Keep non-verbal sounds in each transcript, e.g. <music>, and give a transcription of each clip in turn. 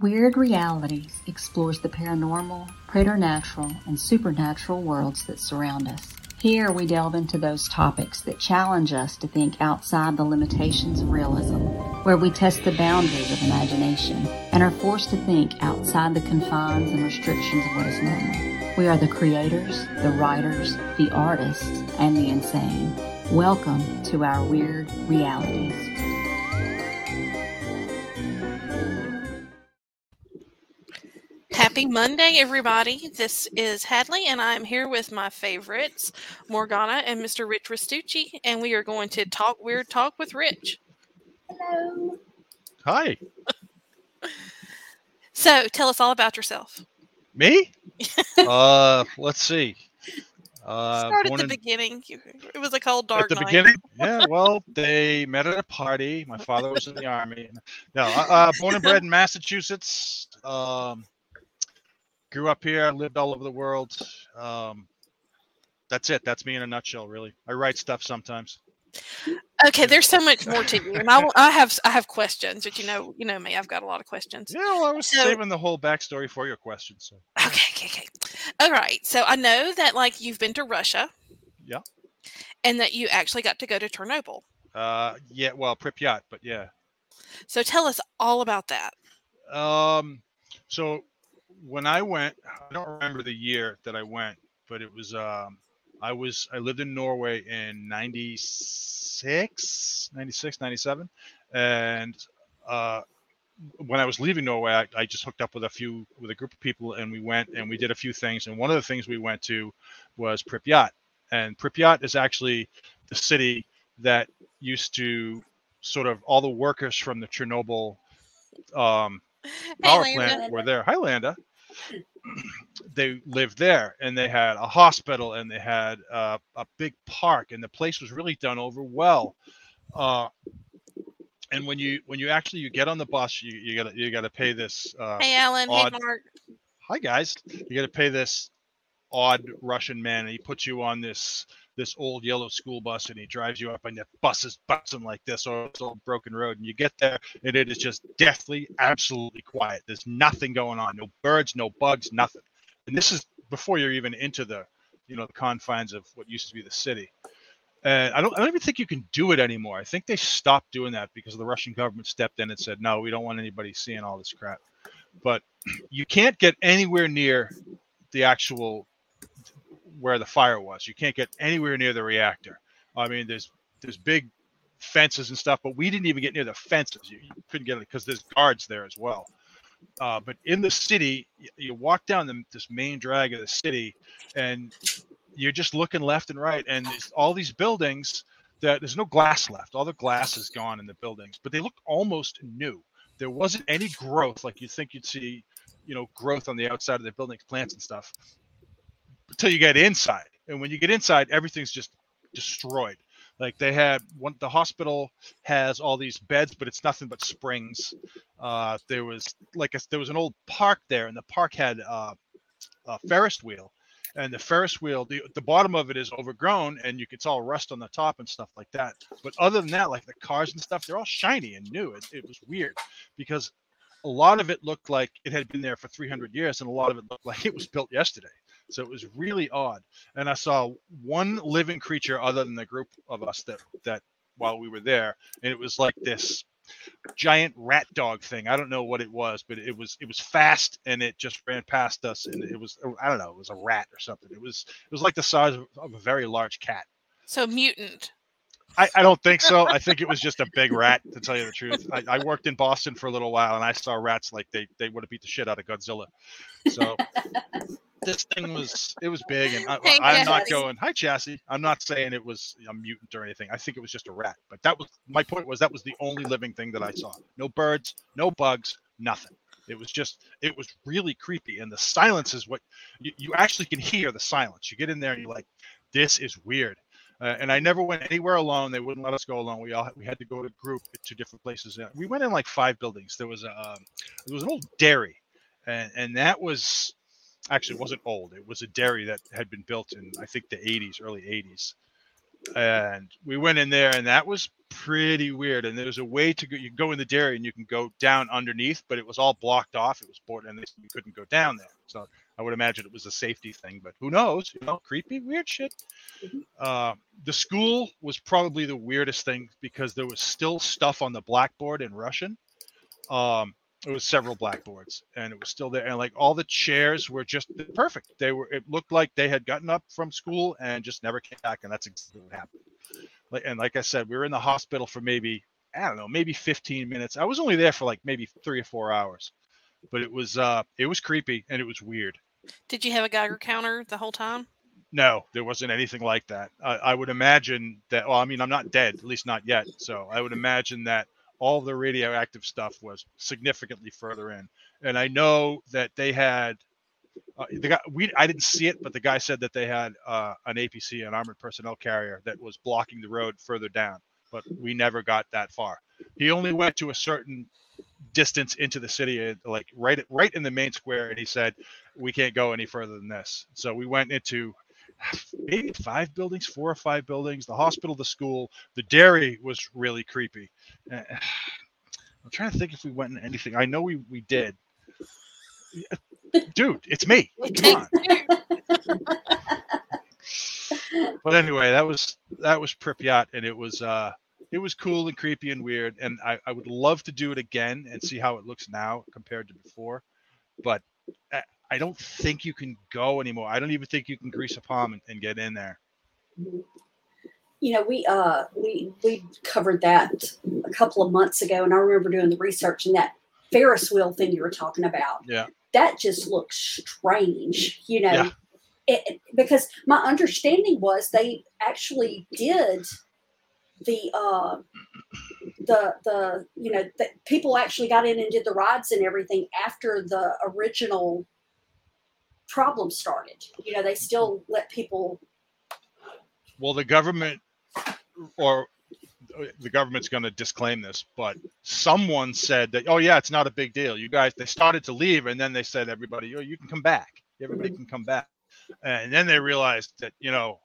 Weird Realities explores the paranormal, preternatural, and supernatural worlds that surround us. Here we delve into those topics that challenge us to think outside the limitations of realism, where we test the boundaries of imagination and are forced to think outside the confines and restrictions of what is normal. We are the creators, the writers, the artists, and the insane. Welcome to our Weird Realities. Happy Monday, everybody. This is Hadley, and I'm here with my favorites, Morgana and Mr. Rich Restucci, and we are going to talk weird talk with Rich. Hello. Hi. <laughs> So, tell us all about yourself. Me? <laughs> uh, let's see. Uh, Start at the in- beginning. It was a cold, dark at the night. beginning. Yeah. Well, they met at a party. My father was in the <laughs> army. No, uh, uh, born and bred in Massachusetts. Um, grew up here. Lived all over the world. Um, that's it. That's me in a nutshell. Really. I write stuff sometimes. Okay, there's so much more to you, and I, will- I <laughs> have I have questions. But you know, you know me, I've got a lot of questions. Yeah. Well, I was So- saving the whole backstory for your questions. So. Okay, okay, okay. All right. So I know that like you've been to Russia. Yeah. And that you actually got to go to Chernobyl. Uh, yeah. Well, Pripyat, but yeah. So tell us all about that. Um, so when I went, I don't remember the year that I went, but it was um, I was I lived in Norway in 96, 96, 97, and uh, when I was leaving Norway, I, I just hooked up with a few with a group of people, and we went and we did a few things. And one of the things we went to was Pripyat, and Pripyat is actually the city that used to sort of all the workers from the Chernobyl um, <laughs> power Landa. plant were there. Highlander. They lived there, and they had a hospital, and they had uh, a big park, and the place was really done over well. Uh, and when you when you actually you get on the bus, you, you gotta you gotta pay this. Uh, Hey, Alan. odd- Hey, Mark. hi guys, you gotta pay this odd Russian man, and he puts you on this this old yellow school bus, and he drives you up, and the bus is bouncing like this or this old broken road, and you get there, and it is just deathly, absolutely quiet. There's nothing going on, no birds, no bugs, nothing. And this is before you're even into the, you know, the confines of what used to be the city. And I don't, I don't even think you can do it anymore. I think they stopped doing that because the Russian government stepped in and said, no, we don't want anybody seeing all this crap. But <clears throat> you can't get anywhere near the actual where the fire was. You can't get anywhere near the reactor. I mean, there's there's big fences and stuff, but we didn't even get near the fences. You, you couldn't get it because there's guards there as well. Uh, but in the city, y- you walk down the, this main drag of the city, and you're just looking left and right, and all these buildings that there's no glass left. All the glass is gone in the buildings, but they look almost new. There wasn't any growth like you'd think you'd see, you know, growth on the outside of the buildings, plants and stuff, until you get inside. And when you get inside, everything's just destroyed. Like they had one, the hospital has all these beds, but it's nothing but springs. Uh, there was like a, there was an old park there, and the park had uh, a Ferris wheel, and the Ferris wheel, the, the bottom of it is overgrown, and you can it's all rust on the top and stuff like that. But other than that, like the cars and stuff, they're all shiny and new. It, it was weird because a lot of it looked like it had been there for 300 years, and a lot of it looked like it was built yesterday. So it was really odd. And I saw one living creature other than the group of us that that while we were there, and it was like this giant rat dog thing. I don't know what it was, but it was it was fast and it just ran past us and it was I don't know, it was a rat or something. It was it was like the size of, of a very large cat. So mutant. I, I don't think so. I think it was just a big rat, to tell you the truth. I, I worked in Boston for a little while, and I saw rats like they they would have beat the shit out of Godzilla. So <laughs> this thing was it was big, and I, I'm not going hi chassis. I'm not saying it was a mutant or anything. I think it was just a rat. But that was my point. Was that was the only living thing that I saw. No birds, no bugs, nothing. It was just it was really creepy, and the silence is what you, you actually can hear the silence. You get in there and you're like, this is weird. Uh, and I never went anywhere alone. They wouldn't let us go alone. We all we had to go to group to different places. Uh, We went in like five buildings. There was a um, there was an old dairy, and and that was actually it wasn't old. It was a dairy that had been built in I think the 80s, early 80s. and we went in there, and that was pretty weird. And there's a way to go. You go in the dairy, and you can go down underneath, but it was all blocked off. It was boarded, and you couldn't go down there. So I would imagine it was a safety thing, but who knows? You know, creepy, weird shit. Mhm. Uh, the school was probably the weirdest thing because there was still stuff on the blackboard in Russian. Um, it was several blackboards, and it was still there, and like all the chairs were just perfect. They were. It looked like they had gotten up from school and just never came back, and that's exactly what happened. Like, and like I said, we were in the hospital for maybe I don't know, maybe 15 minutes. I was only there for like maybe three or four hours, but it was uh, it was creepy and it was weird. Did you have a Geiger counter the whole time? No, there wasn't anything like that. I, I would imagine that. Well, I mean, I'm not dead, at least not yet. So I would imagine that all the radioactive stuff was significantly further in. And I know that they had uh, the guy. We I didn't see it, but the guy said that they had uh, an APC, an armored personnel carrier, that was blocking the road further down. But we never got that far. He only went to a certain distance into the city, uh, like right right in the main square, and he said, "We can't go any further than this." So we went into maybe five buildings, four or five buildings, the hospital, the school, the dairy was really creepy. Uh, I'm trying to think if we went in anything. I know we we did. Dude, it's me. <laughs> Come on. But anyway, that was that was Pripyat, and it was uh it was cool and creepy and weird. And I, I would love to do it again and see how it looks now compared to before. But I, don't think you can go anymore. I don't even think you can grease a palm and, and get in there. You know, we uh we we covered that a couple of months ago, and I remember doing the research and that Ferris wheel thing you were talking about. Yeah. That just looks strange, you know. Yeah. It, because my understanding was they actually did the uh the the you know the people actually got in and did the rides and everything after the original problem started you know they still let people Well, the government or the government's going to disclaim this, but someone said that, oh, yeah, it's not a big deal. You guys, they started to leave, and then they said, everybody, oh, you can come back. Everybody can come back. And then they realized that, you know,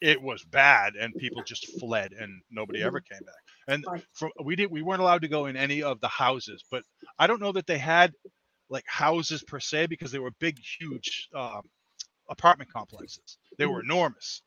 it was bad, and people just fled, and nobody ever came back. And from we did, we weren't allowed to go in any of the houses, but I don't know that they had like houses per se because they were big, huge um, apartment complexes. They were enormous.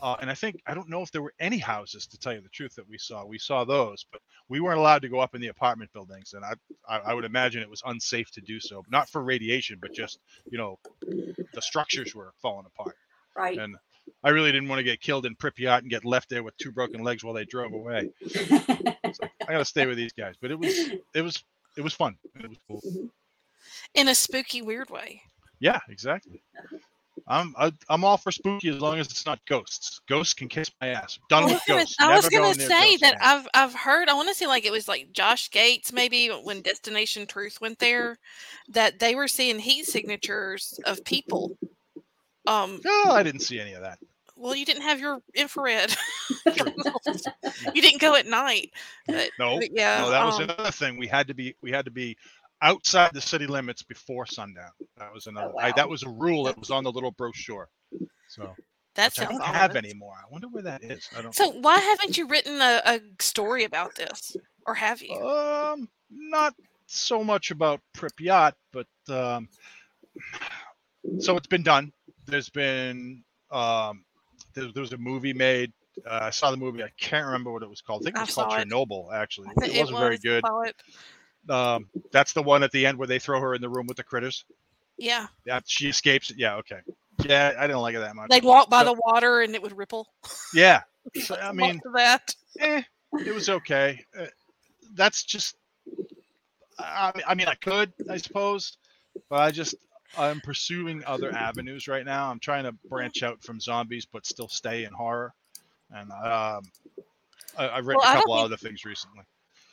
Uh, and I think I don't know if there were any houses to tell you the truth that we saw. We saw those, but we weren't allowed to go up in the apartment buildings, and I I, I would imagine it was unsafe to do so, not for radiation, but just you know the structures were falling apart. right And I really didn't want to get killed in Pripyat and get left there with two broken legs while they drove away. <laughs> I got to stay with these guys, but it was it was it was fun. It was cool. In a spooky, weird way. Yeah, exactly. I'm I, I'm all for spooky as long as it's not ghosts. Ghosts can kiss my ass. Done I was with gonna, ghosts. I was gonna go say that. I've I've heard. I want to say like it was like Josh Gates maybe when Destination Truth went there, that they were seeing heat signatures of people. Um, No, I didn't see any of that. well, you didn't have your infrared. <laughs> You didn't go at night. But, No, but yeah, no, that was um, another thing. We had to be we had to be outside the city limits before sundown. That was another. I, wow. that was a rule that was on the little brochure. So that which I don't have anymore. I wonder where that is. I don't. So why haven't you written a, a story about this, or have you? Um, not so much about Pripyat, but um, so it's been done. There's been um, there, there was a movie made. Uh, I saw the movie. I can't remember what it was called. I think it I was called saw it. Chernobyl. Actually, I think it wasn't very was, good. Um, that's the one at the end where they throw her in the room with the critters. Yeah, Yeah, she escapes. Yeah, okay. Yeah, I didn't like it that much. they'd walk by So- the water and it would ripple. Yeah, <laughs> so, I mean, that. eh, it was okay. Uh, that's just. I, I mean, I could, I suppose, but I just I'm pursuing other avenues right now. I'm trying to branch out from zombies, but still stay in horror. And um, I, I've written Well, I a couple think- other things recently.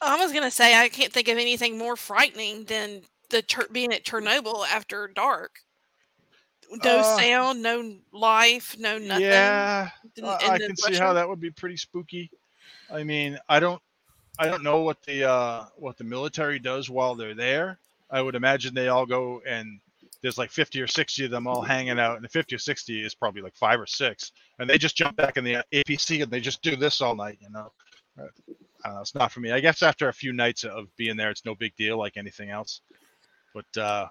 I was gonna say I can't think of anything more frightening than the Cher- being at Chernobyl after dark. No Uh, sound, no life, no nothing. Yeah, I in I the can see how that would be pretty spooky. I mean, I don't, I don't know what the uh, what the military does while they're there. I would imagine they all go and there's like 50 or 60 of them all hanging out, and the 50 or 60 is probably like five or six, and they just jump back in the APC and they just do this all night, you know. I don't know, it's not for me. I guess after a few nights of being there, it's no big deal like anything else. But uh,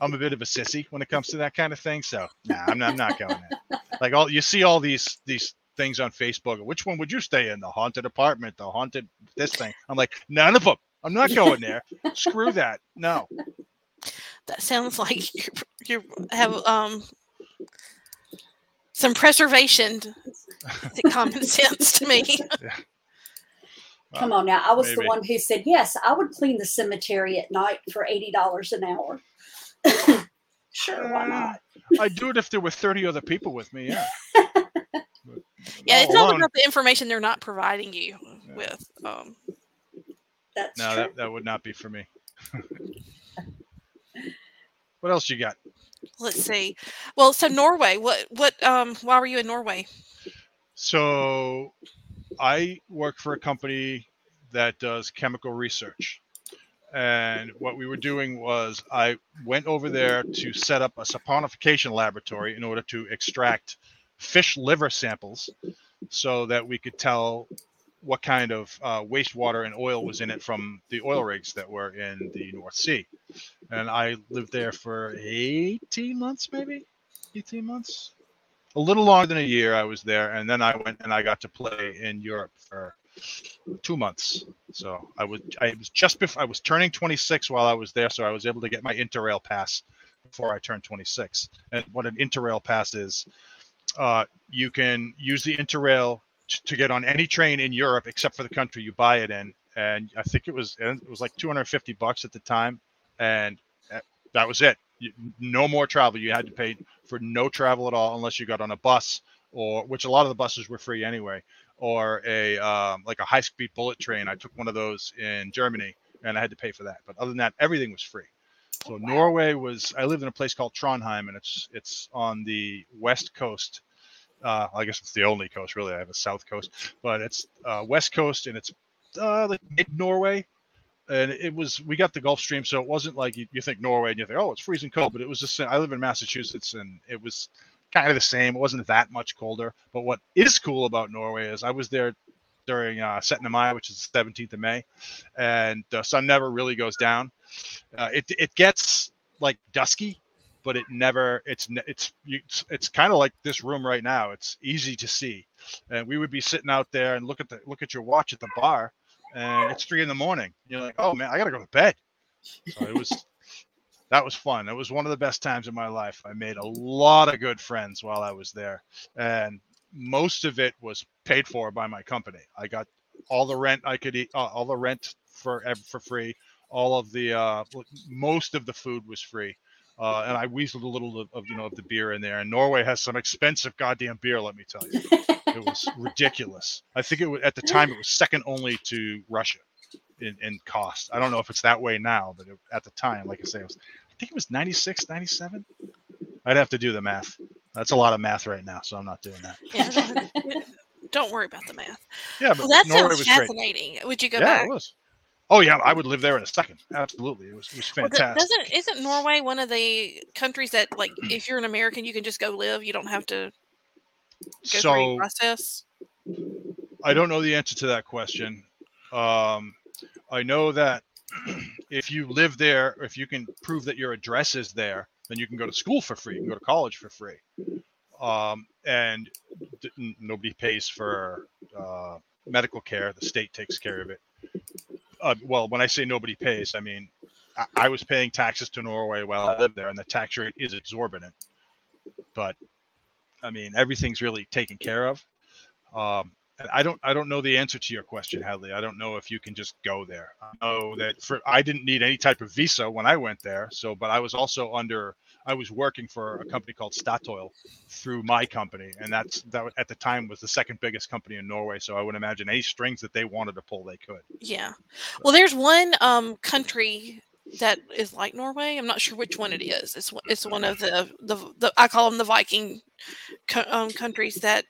I'm a bit of a sissy when it comes to that kind of thing, so nah, I'm not, I'm not going there. <laughs> Like all you see all these these things on Facebook. Which one would you stay in? The haunted apartment, the haunted this thing. I'm like, none of them. I'm not going there. Screw that. No. That sounds like you, <laughs> you have um some preservation common <laughs> sense to me. Come on now. I was the one who said, yes, I would clean the cemetery at night for $80 an hour. <laughs> sure, why Uh, not? I'd do it if there were 30 other people with me. Yeah. But <laughs> Yeah, it's all all about the information they're not providing you Yeah. with. Um, That's No, true. that, that would not be for me. <laughs> what else you got? let's see. Well, so Norway. What? What? Um, why were you in Norway? So I work for a company that does chemical research. And what we were doing was I went over there to set up a saponification laboratory in order to extract fish liver samples so that we could tell what kind of uh, wastewater and oil was in it from the oil rigs that were in the North Sea. And I lived there for 18 months, maybe 18 months, a little longer than a year. I was there, and then I went and I got to play in Europe for two months. So I was I was just before I was turning 26 while I was there, so I was able to get my Interrail pass before I turned 26. And what an Interrail pass is, uh, you can use the Interrail t- to get on any train in Europe except for the country you buy it in. And I think it was it was like 250 bucks at the time, and uh, that was it. No more travel. You had to pay for no travel at all unless you got on a bus or which a lot of the buses were free anyway, or a um, like a high speed bullet train. I took one of those in Germany and I had to pay for that. But other than that, everything was free. So Norway was. I lived in a place called Trondheim, and it's it's on the west coast. Uh, I guess it's the only coast really. I have a south coast, but it's uh, west coast, and it's uh, like mid Norway. And it was we got the Gulf Stream, so it wasn't like you, you think Norway and you think oh it's freezing cold, but it was just I live in Massachusetts, and it was kind of the same. It wasn't that much colder. But what is cool about Norway is I was there during uh, Syttende Mai, which is the 17th of May, and the sun never really goes down. Uh, it it gets like dusky, but it never. It's it's it's, it's kind of like this room right now. It's easy to see, and we would be sitting out there and look at the look at your watch at the bar, and it's three in the morning. You're like, oh man, I gotta go to bed. So it was. <laughs> That was fun. It was one of the best times in my life. I made a lot of good friends while I was there, and most of it was paid for by my company. I got all the rent I could eat, uh, all the rent for for free. All of the uh, most of the food was free, uh, and I weaseled a little of, of you know of the beer in there. And Norway has some expensive goddamn beer. Let me tell you, <laughs> it was ridiculous. I think it was at the time it was second only to Russia in, in cost. I don't know if it's that way now, but it, at the time, like I say, it was I think it was 96, 97. I'd have to do the math. That's a lot of math right now, so I'm not doing that. Yeah, don't, <laughs> don't worry about the math. Yeah, but Well, that Norway sounds was great. fascinating. Would you go back? yeah, back? it was. Oh yeah, I would live there in a second. Absolutely, it was it was Well, fantastic. doesn't isn't Norway one of the countries that like mm. if you're an American you can just go live, you don't have to go through so process? I don't know the answer to that question. Um, I know that <clears throat> if you live there, if you can prove that your address is there, then you can go to school for free. You can go to college for free, um, and d- nobody pays for uh, medical care. The state takes care of it. Uh, well, when I say nobody pays, I mean I, I was paying taxes to Norway while I lived there, and the tax rate is exorbitant. But I mean, everything's really taken care of. Um, and I don't I don't know the answer to your question, Hadley. I don't know if you can just go there. I know that for I didn't need any type of visa when I went there. So, but I was also under I was working for a company called Statoil through my company, and that's that at the time was the second biggest company in Norway. So I would imagine any strings that they wanted to pull, they could. Yeah. Well, there's one um country that is like Norway. I'm not sure which one it is. It's one- it's one of the the, the I call them the Viking co- um, countries that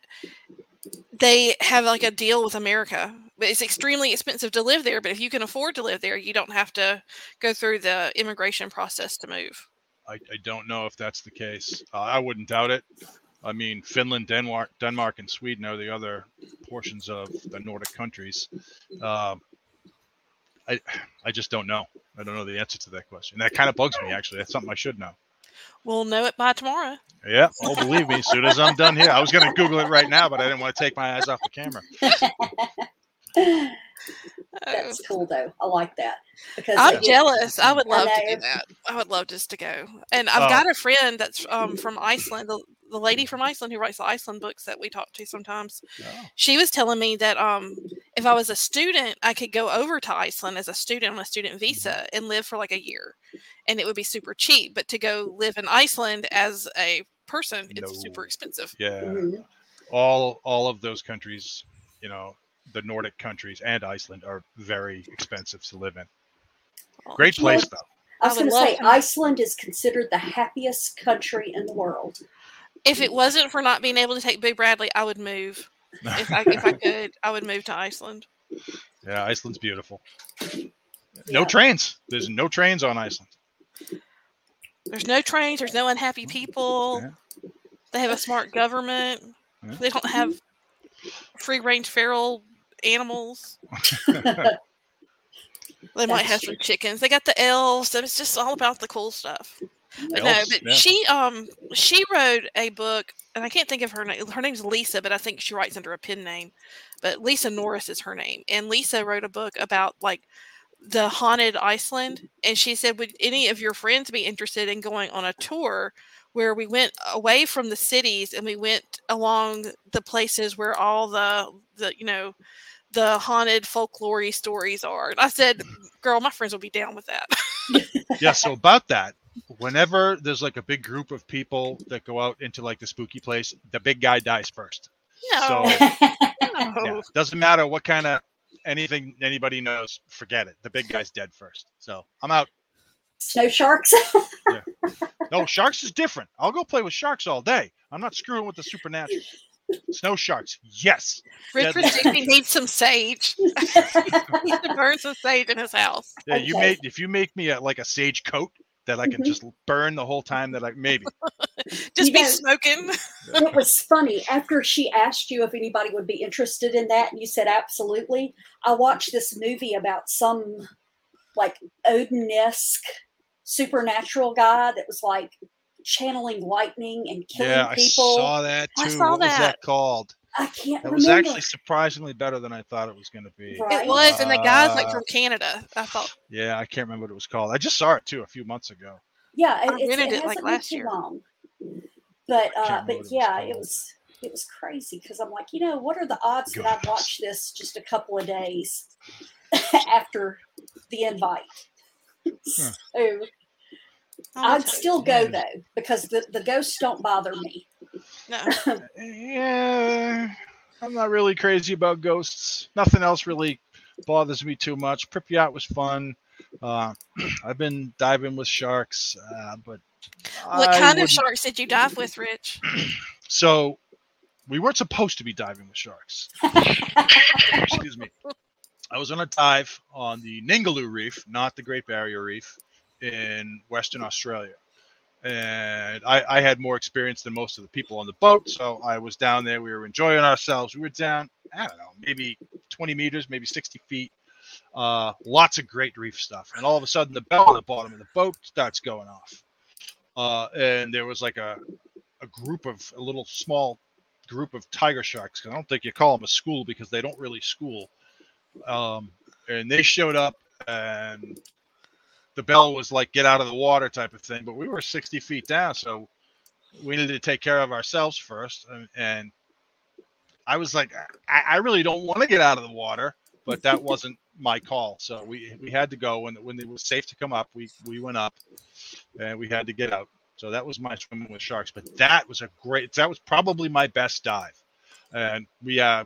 they have like a deal with America. But it's extremely expensive to live there. But if you can afford to live there, you don't have to go through the immigration process to move. I, I don't know if that's the case. Uh, I wouldn't doubt it. I mean, Finland, Denmark, Denmark, and Sweden are the other portions of the Nordic countries. Um, I I just don't know. I don't know the answer to that question. That kind of bugs me actually. That's something I should know. We'll know it by tomorrow. Yeah, oh, believe me. As soon as I'm done here, I was going to Google it right now, but I didn't want to take my eyes off the camera. <laughs> <laughs> That's cool though. I like that because I'm it- jealous. I would I love to do that. I would love just to go. And I've Oh. got a friend that's um, from Iceland, the, the lady from Iceland who writes the Iceland books that we talk to sometimes. Oh, She was telling me that um, if I was a student, I could go over to Iceland as a student on a student visa and live for like a year, and it would be super cheap. But to go live in Iceland as a person, it's super expensive. yeah. Mhm. all all of those countries, you know, the Nordic countries and Iceland are very expensive to live in. Great place though. I I was going to say Iceland is considered the happiest country in the world. If it wasn't for not being able to take Boo Bradley, I would move. If I if I <laughs> could, I would move to Iceland. yeah, Iceland's beautiful. Yeah. No trains. There's no trains on Iceland. There's no trains. There's no unhappy people. Yeah. They have a smart government. Yeah. They don't have free range feral animals. <laughs> They might That's have some chickens. They got the elves. and It's just all about the cool stuff. But no, but yeah. she um she wrote a book, and I can't think of her name. Her name's Lisa, but I think she writes under a pen name. But Lisa Norris is her name, and Lisa wrote a book about like the haunted Iceland. And she said, "Would any of your friends be interested in going on a tour?" Where we went away from the cities and we went along the places where all the the you know the haunted folklore stories are. And I said, <clears throat> "Girl, my friends will be down with that." <laughs> yeah, so about that, whenever there's like a big group of people that go out into like the spooky place, the big guy dies first. no, So <laughs> no. yeah, doesn't matter what kind of anything anybody knows, forget it. The big guy's dead first. So I'm out. Snow sharks. No, sharks is different. I'll go play with sharks all day. I'm not screwing with the supernatural. Snow sharks, yes. Rich Deadly. Ridiculous needs some sage. <laughs> he needs to burn some sage in his house. Yeah, you Okay. make if you make me a, like a sage coat that I can Mhm. just burn the whole time that I maybe. <laughs> Just You be know- smoking. it was funny after she asked you if anybody would be interested in that and you said absolutely i watched this movie about some like odin-esque supernatural guy that was like channeling lightning and killing Yeah, I people saw that too. I saw what was that. that called? i can't That was actually surprisingly better than I thought it was going to be. Right. It was, and the guy's like Uh, from Canada. I thought, Yeah, I can't remember what it was called. I just saw it too a few months ago. yeah it, I it's- rented it it, like, hasn't been last too year. long but uh but what it was yeah it was it was crazy because i'm like you know what are the odds that i'd Goodness. watch this just a couple of days <laughs> after the invite <laughs> so I'd still go Yeah. though because the, the ghosts don't bother me. no. <laughs> Yeah, I'm not really crazy about ghosts. Nothing else really bothers me too much. Pripyat was fun. Uh, <clears throat> I've been diving with sharks, uh, but What I kind of wouldn't- sharks did you dive with, Rich? <clears throat> So we weren't supposed to be diving with sharks. <laughs> Excuse me. I was on a dive on the Ningaloo Reef, not the Great Barrier Reef, in Western Australia. And I, I had more experience than most of the people on the boat. So I was down there. We were enjoying ourselves. We were down, I don't know, maybe 20 meters, maybe 60 feet. Uh, lots of great reef stuff. And all of a sudden, the bell at the bottom of the boat starts going off. Uh, and there was like a, a group of a little small group of tiger sharks. I don't think you call them a school because they don't really school. Um, and they showed up, and the bell was like "get out of the water" type of thing. But we were 60 feet down, so we needed to take care of ourselves first. And, and I was like, I, I really don't want to get out of the water, but that <laughs> wasn't my call. So we we had to go when when it was safe to come up. We we went up, and we had to get out. So that was my swimming with sharks. But that was a great. That was probably my best dive, and we uh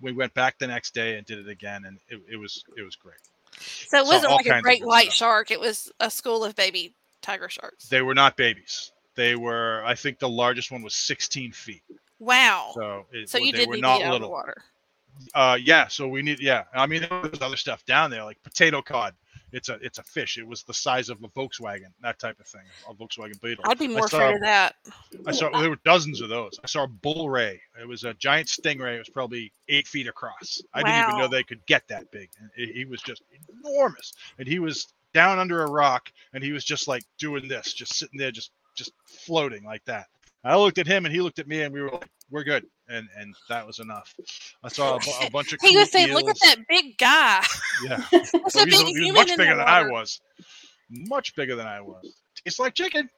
we went back the next day and did it again, and it, it was it was great. So it wasn't like a great white shark. It was a school of baby tiger sharks. They were not babies. They were. I think the largest one was 16 feet. Wow. So it, So you they did were need not get out of the little. water. Uh, yeah. So we need. Yeah. I mean, there was other stuff down there like potato cod. It's a it's a fish. It was the size of a Volkswagen, that type of thing, a Volkswagen Beetle. I'd be more afraid of that. I saw there were dozens of those. I saw a bull ray. It was a giant stingray. It was probably eight feet across. I didn't even know they could get that big. He he was just enormous. And he was down under a rock, and he was just like doing this, just sitting there, just just floating like that. I looked at him, and he looked at me, and we were like, "We're good," and and that was enough. I saw a, a bunch of. He cool was saying, "Look at that big guy. <laughs> Yeah, <laughs> That's So a he big he was human much bigger the than I was. Much bigger than I was. Tastes like chicken.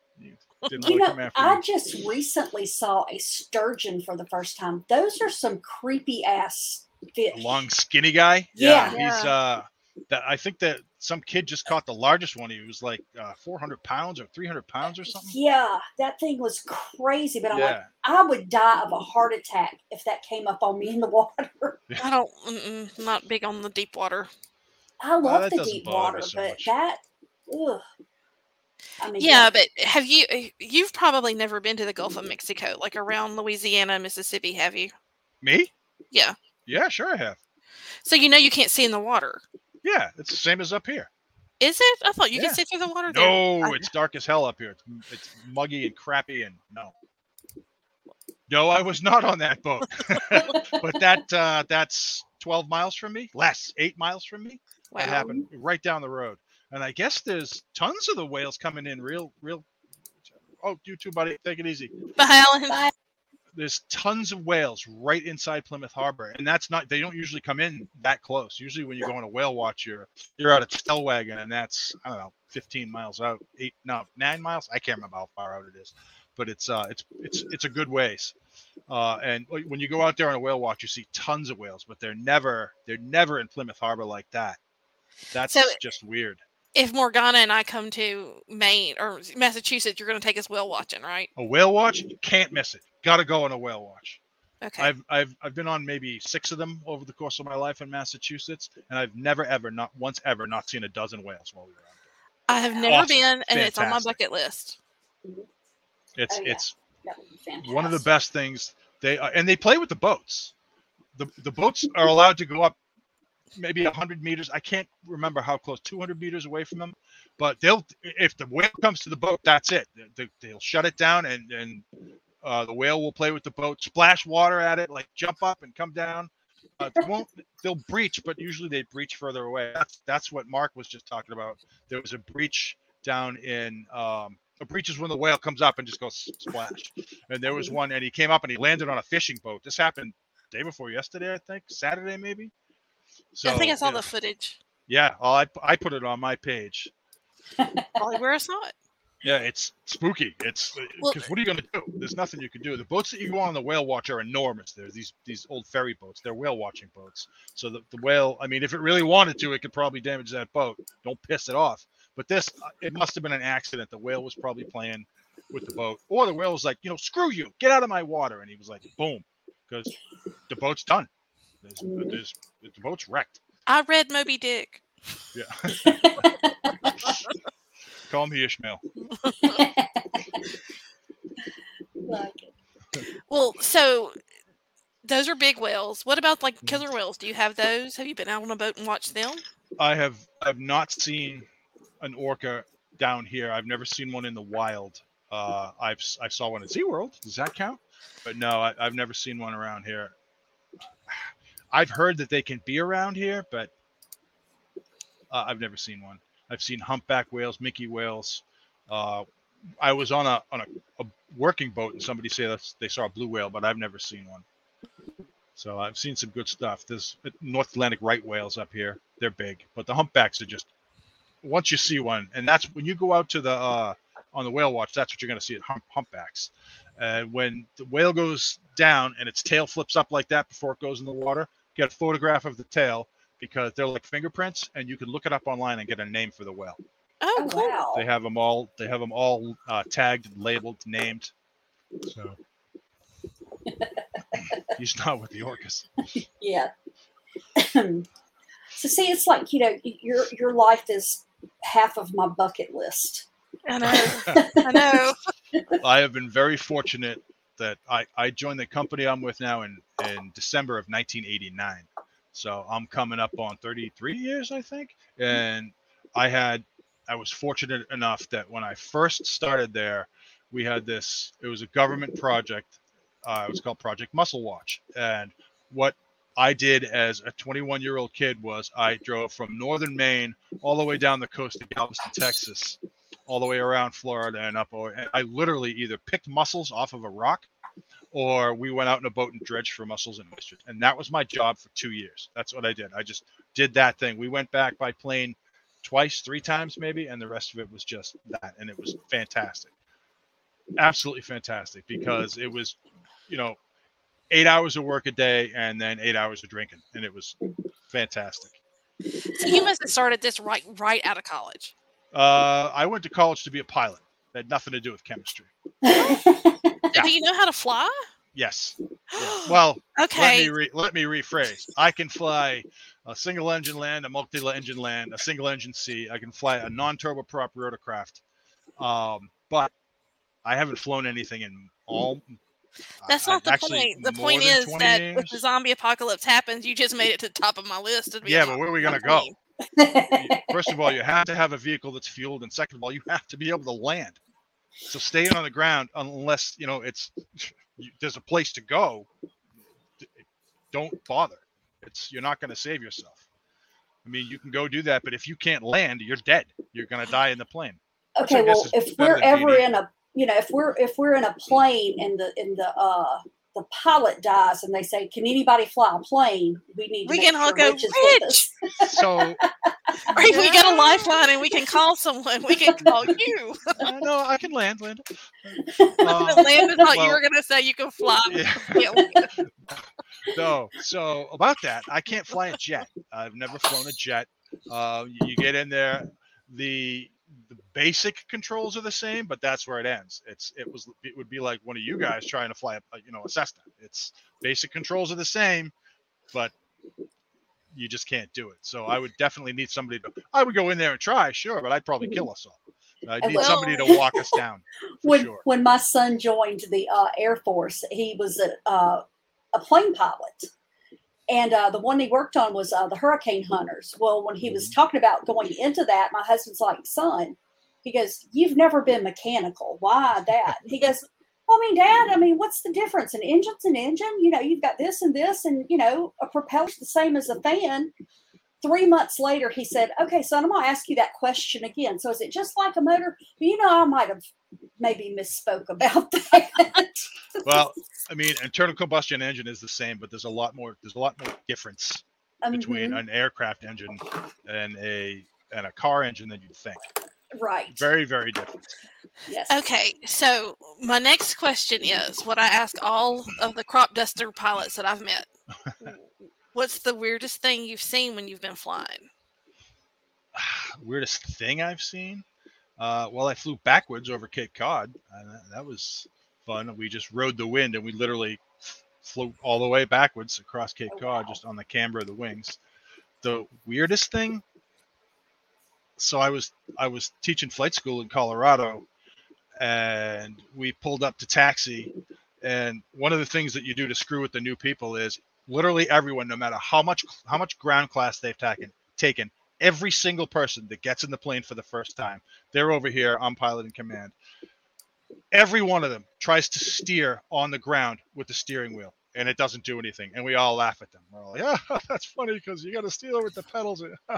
Didn't You know, I me. just recently saw a sturgeon for the first time. Those are some creepy ass fish. A long skinny guy. Yeah. he's uh that I think that some kid just caught the largest one. He was like uh, 400 pounds or 300 pounds or something. Yeah, that thing was crazy. But I'm like, Yeah, I would die of a heart attack if that came up on me in the <laughs> water. I don't. Not big on the deep water. I love that the deep water, so but much. that, ugh. I mean, Yeah, but have you? eh, You've probably never been to the Gulf of Mexico, like around Louisiana, Mississippi, have you? me? Yeah. Yeah, sure I have. So you know you can't see in the water. Yeah, it's the same as up here. Is it? I thought you Yeah. could see through the water. No, I- it's dark as hell up here. It's, it's muggy and crappy and no. No, I was not on that boat. <laughs> but that uh, that's 12 miles from me, less, eight miles from me. Wow. That happened right down the road. And I guess there's tons of the whales coming in real, real. Oh, you too, buddy. Take it easy. Bye, Alan. Bye. There's tons of whales right inside Plymouth Harbor, and that's not. They don't usually come in that close. Usually, when you're going to whale watch, you're you're out at Stellwagen, and that's I don't know, 15 miles out, eight, no, nine miles. I can't remember how far out it is, but it's uh, it's it's it's a good ways. Uh, and when you go out there on a whale watch, you see tons of whales, but they're never they're never in Plymouth Harbor like that. That's So- just weird. If Morgana and I come to Maine or Massachusetts, you're going to take us whale watching, right? A whale watch, you can't miss it. Got to go on a whale watch. Okay. I've I've I've been on maybe six of them over the course of my life in Massachusetts, and I've never ever not once ever not seen a dozen whales while we were out there. I have never awesome. been, and it's on my bucket list. It's Oh, yeah. it's that would be fantastic. one of the best things they uh, and they play with the boats. The the boats are allowed to go up maybe 100 meters. I can't remember how close, 200 meters away from them. But they'll if the whale comes to the boat, that's it. They, they'll shut it down and and uh, the whale will play with the boat, splash water at it, like jump up and come down. Uh, they won't they'll breach, but usually they breach further away. That's that's what Mark was just talking about. There was a breach down in um, a breach is when the whale comes up and just goes splash. And there was one, and he came up and he landed on a fishing boat. This happened day before yesterday, I think, Saturday maybe. So I think I saw yeah, the footage. yeah. oh, I I put it on my page. <laughs> Probably where I saw it. Yeah, it's spooky. It's Well- because what are you going to do? There's nothing you can do. The boats that you go on the whale watch are enormous. They're these these old ferry boats. They're whale watching boats. So the, the whale, I mean, if it really wanted to, it could probably damage that boat. Don't piss it off. But this, uh, it must have been an accident. The whale was probably playing with the boat, or the whale was like, you know, screw you, get out of my water, and he was like, boom, because the boat's done. There's, there's, the boat's wrecked. I read Moby Dick. Yeah. <laughs> <laughs> Call me Ishmael. <laughs> Well, so those are big whales. What about like Mm-hmm. killer whales? Do you have those? Have you been out on a boat and watched them? I have I've not seen an orca down here. I've never seen one in the wild. Uh, I've I saw one at SeaWorld. Does that count? But no, I, I've never seen one around here. I've heard that they can be around here, but uh, I've never seen one. I've seen humpback whales, minke whales. Uh, I was on a on a, a working boat and somebody said they saw a blue whale, but I've never seen one. So I've seen some good stuff. There's uh, North Atlantic right whales up here. They're big, but the humpbacks are just once you see one, and that's when you go out to the uh, on the whale watch. That's what you're going to see at hump, humpbacks. And when the whale goes down and its tail flips up like that before it goes in the water, get a photograph of the tail because they're like fingerprints, and you can look it up online and get a name for the whale. Oh, Oh, cool. wow. They have them all. They have them all uh, tagged, labeled, named. So <laughs> he's not with the orcas. Yeah. <clears throat> so see, it's like you know, your your life is half of my bucket list. I <laughs> know. I know. I have been very fortunate that I, I joined the company I'm with now in, in December of 1989. So I'm coming up on 33 years, I think. And I had I was fortunate enough that when I first started there, we had this. It was a government project. Uh, it was called Project Mussel Watch, and what I did as a 21 year old kid was I drove from northern Maine all the way down the coast to Galveston, Texas, all the way around Florida and up. And I literally either picked mussels off of a rock or we went out in a boat and dredged for mussels and oysters. And that was my job for two years. That's what I did. I just did that thing. We went back by plane twice, three times maybe, and the rest of it was just that. And it was fantastic. Absolutely fantastic because it was, you know, eight hours of work a day and then eight hours of drinking. And it was fantastic. So you must have started this right right out of college. Uh, I went to college to be a pilot. It had nothing to do with chemistry. <laughs> Yeah. Do you know how to fly? Yes. <gasps> Well, Okay. let me re- let me rephrase. I can fly a single engine land, a multi engine land, a single engine sea. I can fly a non turboprop rotorcraft. Um, but I haven't flown anything in all. That's not the point. The point is that years. if the zombie apocalypse happens, you just made it to the top of my list. to Yeah, but where are we gonna go? First of all, you have to have a vehicle that's fueled, and second of all, you have to be able to land. So staying on the ground, unless you know it's there's a place to go, don't bother. It's you're not going to save yourself. I mean, you can go do that, but if you can't land, you're dead. You're going to die in the plane. Okay, well, if we're ever in a, you know, if we're if we're in a plane in the in the uh the pilot dies and they say, "Can anybody fly a plane?" We need to We can all sure go, Rich "Rich!" So <laughs> Or if we got a lifeline and we can call someone, we can call <laughs> you. uh, no, I can land, Linda. <laughs> But Um, Landon thought you were going to say you can fly. yeah. Yeah. no. So about that, I can't fly a jet. I've never flown a jet. Uh, you get in there, the the basic controls are the same, but that's where it ends. It's it was it would be like one of you guys trying to fly a, you know a Cessna. It's basic controls are the same, but you just can't do it. So I would definitely need somebody to. I would go in there and try, sure, but I'd probably kill us all. I need Well- somebody to walk us down <laughs> when sure. when my son joined the uh, Air Force, he was a uh, a plane pilot, and uh, the one he worked on was uh, the Hurricane Hunters. Well, when he was talking about going into that, my husband's like, "Son," he goes, "You've never been mechanical. Why that?" He goes. Well, I mean, Dad, I mean, what's the difference? An engine's an engine. You know, you've got this and this, and, you know, a propeller's the same as a fan. Three months later, he said, Okay, son, I'm going to ask you that question again. So is it just like a motor? You know, I might have maybe misspoke about <laughs> that. Well, I mean, internal combustion engine is the same, but there's a lot more. There's a lot more difference between Mhm, an aircraft engine and a and a car engine than you'd think. right. Very, very different. Yes. Okay, so my next question is what I ask all of the crop duster pilots that I've met. <laughs> What's the weirdest thing you've seen when you've been flying? <sighs> Weirdest thing I've seen. Uh, well, I flew backwards over Cape Cod. And that, was fun. We just rode the wind, and we literally f- flew all the way backwards across Cape Oh, Cod, wow. just on the camber of the wings. The weirdest thing. So I was I was teaching flight school in Colorado, and we pulled up to taxi. And one of the things that you do to screw with the new people is literally everyone, no matter how much how much ground class they've taken, taken, every single person that gets in the plane for the first time, they're over here. I'm pilot in command. Every one of them tries to steer on the ground with the steering wheel, and it doesn't do anything. And we all laugh at them. We're all like, "Yeah, <laughs> that's funny because you got to steer with the pedals." <laughs>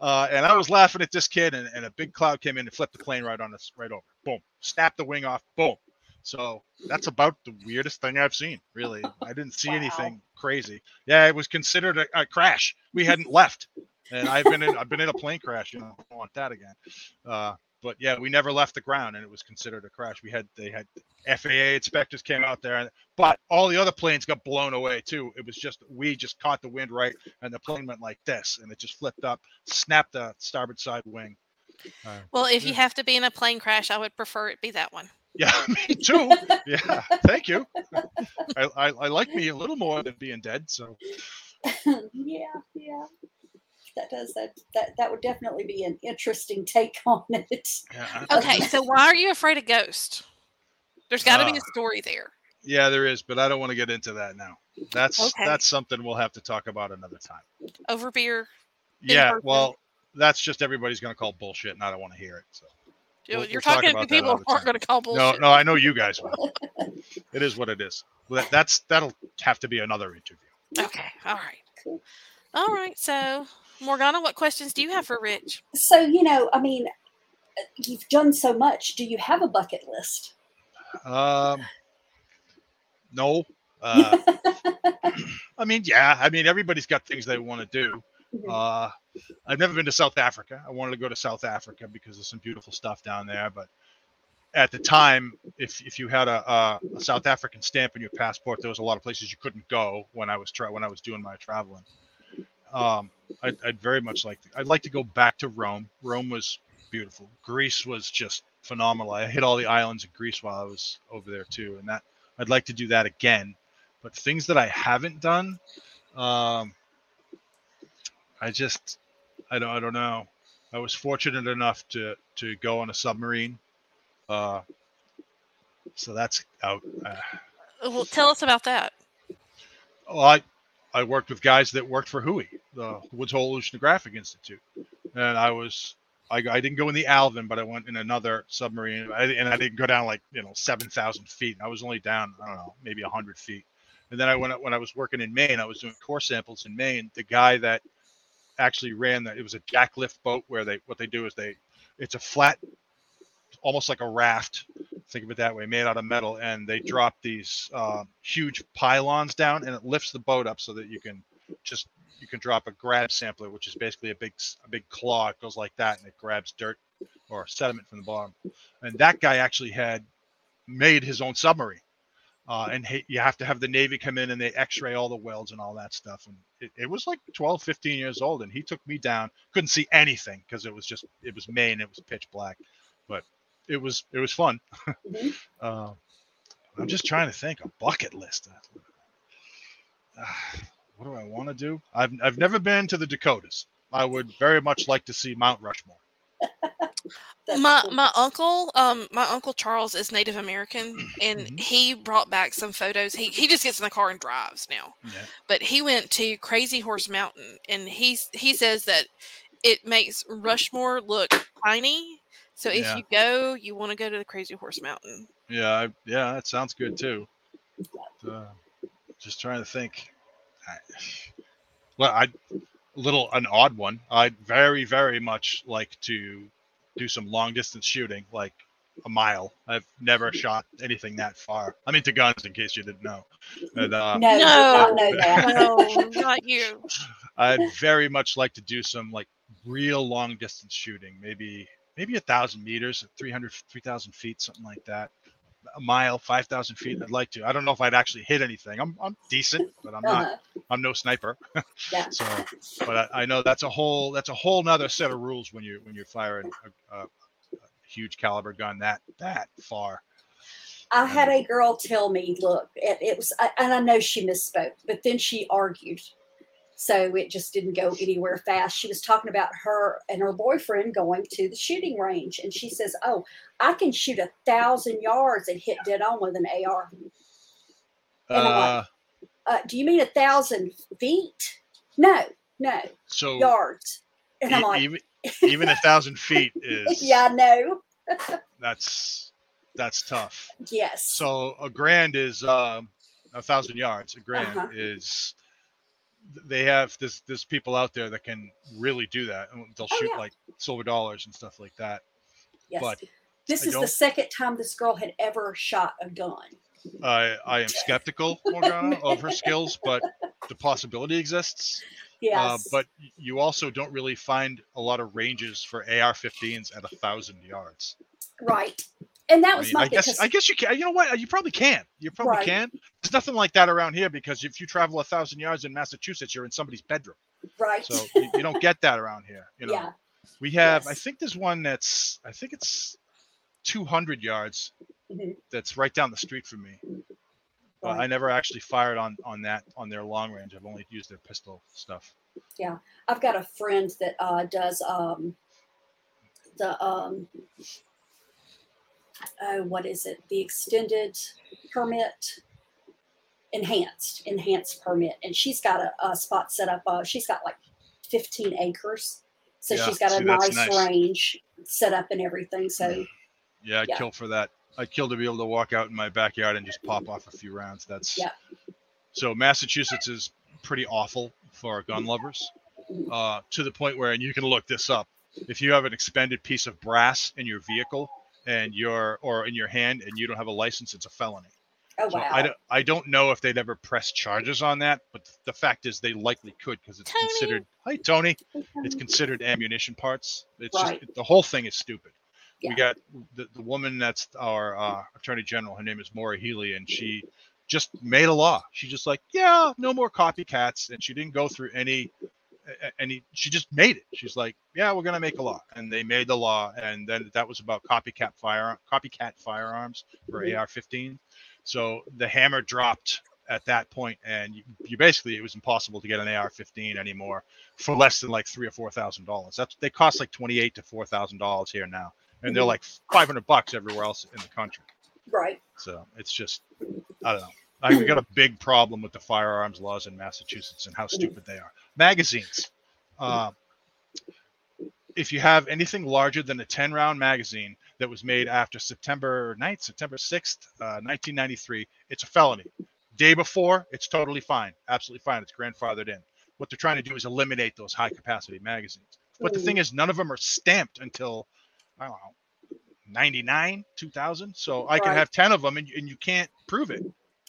uh, and I was laughing at this kid, and, and a big cloud came in and flipped the plane right on us, right over. Boom, snapped the wing off. Boom. So that's about the weirdest thing I've seen. Really, <laughs> I didn't see Wow. anything crazy. Yeah, it was considered a, a crash. We hadn't left, and I've been in I've been in a plane crash. You know, I don't want that again. Uh, but yeah, we never left the ground, and it was considered a crash. We had they had FAA inspectors came out there, and, but all the other planes got blown away too. It was just we just caught the wind right, and the plane went like this, and it just flipped up, snapped the starboard side wing. Uh, Well, if you have to be in a plane crash, I would prefer it be that one. Yeah, <laughs> me too. Yeah, thank you. I, I, I like me a little more than being dead. So <laughs> yeah, yeah. That does that. That that would definitely be an interesting take on it. yeah, Okay, so why are you afraid of ghosts? There's got to be Uh, a story there. yeah, there is, but I don't want to get into that now. That's Okay. that's something we'll have to talk about another time. Over beer. Yeah, well, that's just everybody's going to call bullshit, and I don't want to hear it. So You- We'll- You're we'll talk talking to people who aren't going to call no, bullshit. no, I know you guys will. <laughs> it is what it is. That, that's that'll have to be another interview. Okay. All right. Cool. All right. So, Morgana, what questions do you have for Rich? So, you know, I mean, uh, you've done so much. Do you have a bucket list? Um, no. Uh, <laughs> I mean, yeah. I mean, everybody's got things they want to do. Mhm. Uh, I've never been to South Africa. I wanted to go to South Africa because there's some beautiful stuff down there. But at the time, if if you had a, a, a South African stamp in your passport, there was a lot of places you couldn't go when I was tra- when I was doing my traveling. Um, I'd, I'd very much like to, I'd like to go back to Rome. Rome was beautiful. Greece was just phenomenal. I hit all the islands in Greece while I was over there too, and that I'd like to do that again. But things that I haven't done, um, I just I don't I don't know. I was fortunate enough to to go on a submarine, uh, so that's out. Uh, Well, tell us about that. well, I I worked with guys that worked for WHOI, the Woods Hole Oceanographic Institute, and I was I, I didn't go in the Alvin, but I went in another submarine, I, and I didn't go down like you know seven thousand feet. I was only down I don't know maybe hundred feet, and then I went when I was working in Maine, I was doing core samples in Maine. The guy that actually ran that it was a jacklift boat where they what they do is they it's a flat almost like a raft think of it that way made out of metal and they drop these uh, huge pylons down and it lifts the boat up so that you can just you can drop a grab sampler which is basically a big a big claw it goes like that and it grabs dirt or sediment from the bottom. And that guy actually had made his own submarine uh, and you have to have the navy come in and they x-ray all the welds and all that stuff. And it, it was like 12 15 years old and he took me down. Couldn't see anything because it was just it was maine it was pitch black. But it was it was fun. Uh, <laughs> i'm just trying to think a bucket list. Uh, <sighs> what do i want to do? I've, I've never been to the dakotas. I would very much like to see mount rushmore <laughs> That's my cool. my uncle, um, my uncle Charles is Native American, and Mhm. he brought back some photos. He he just gets in the car and drives now. yeah but he went to Crazy Horse Mountain, and he he says that it makes Rushmore look tiny. So if Yeah. you go, you want to go to the Crazy Horse Mountain. yeah I, yeah that sounds good too uh, just trying to think I, <sighs> well i little an odd one i'd very very much like to do some long distance shooting like a mile. I've never <laughs> shot anything that far. I'm into guns in case you didn't know. And uh, no, did not <laughs> no, not you. I'd very much like to do some like real long distance shooting, maybe maybe a thousand meters, 300, 3000 feet, something like that. A mile, 5,000 feet. I'd like to. I don't know if I'd actually hit anything. I'm, I'm decent, but I'm not, <laughs> Uh-huh. I'm no sniper. <laughs> Yeah. So, but I, I know that's a whole, that's a whole nother set of rules when you, when you're firing a, a, a huge caliber gun that, that far. I had a girl tell me, look, it, it was, I- and I know she misspoke, but then she argued. So it just didn't go anywhere fast. She was talking about her and her boyfriend going to the shooting range. And she says, Oh, I can shoot a thousand yards and hit dead on with an AR. And I'm Uh, Uh, do you mean a thousand feet? No, no, so yards. And I'm e- like, even, <laughs> even a thousand feet is, Yeah, I know. <laughs> that's, that's tough. Yes. So a grand is um, a thousand yards. A grand Uh-huh. is they have this there's people out there that can really do that. and They'll Oh, shoot yeah. like silver dollars and stuff like that. yes. but this I is the second time this girl had ever shot a gun. I I am skeptical, Morgana, <laughs> of her skills, but the possibility exists. Yes. Uh, but you also don't really find a lot of ranges for AR-15s at a thousand yards. right. And that I, was mean, my I guess I guess you can. You know what? You probably can. You probably Right. can. There's nothing like that around here because if you travel a thousand yards in Massachusetts, you're in somebody's bedroom. right. So you, you don't get that around here. You know, yeah. we have. I think there's one that's. I think it's 200 yards. Mhm. That's right down the street from me. But I never actually fired on on that on their long range. I've only used their pistol stuff. Yeah, I've got a friend that uh, does um, the um, oh, what is it? The extended permit, enhanced, enhanced permit, and she's got a, a spot set up. Uh, she's got like 15 acres So Yeah, she's got a see, that's nice, nice. range set up and everything. So Yeah, I'd Yeah. kill for that. I'd kill to be able to walk out in my backyard and just pop off a few rounds. That's Yeah. So Massachusetts is pretty awful for gun lovers, Mhm. uh, to the point where, and you can look this up. If you have an expended piece of brass in your vehicle and you're or in your hand and you don't have a license, it's a felony. oh So wow. I don't, I don't know if they'd ever press charges on that, but the fact is they likely could because it's Tony. considered. Hi, Tony. It's considered ammunition parts. It's Right. just the whole thing is stupid. Yeah. We got the, the woman that's our uh, attorney general. Her name is Maura Healey, and she just made a law. She just like, yeah, no more copycats, and she didn't go through any a- a- any. She just made it. She's like, yeah, we're gonna make a law, and they made the law, and then that was about copycat fire copycat firearms for Mhm. AR-15. So the hammer dropped at that point, and you, you basically it was impossible to get an AR-15 anymore for less than like three or four thousand dollars. That's they cost like twenty-eight to four thousand dollars here now, and they're Mhm. like five hundred bucks everywhere else in the country. right. So it's just I don't know. I, we got a big problem with the firearms laws in Massachusetts and how stupid they are. Magazines. Uh, if you have anything larger than a 10 round magazine that was made after September 9th, September 6th, uh, 1993, it's a felony. Day before, it's totally fine. Absolutely fine. It's grandfathered in. What they're trying to do is eliminate those high capacity magazines. But the thing is, none of them are stamped until, I don't know, 99, 2000. So I can Right. have 10 of them and, and you can't prove it.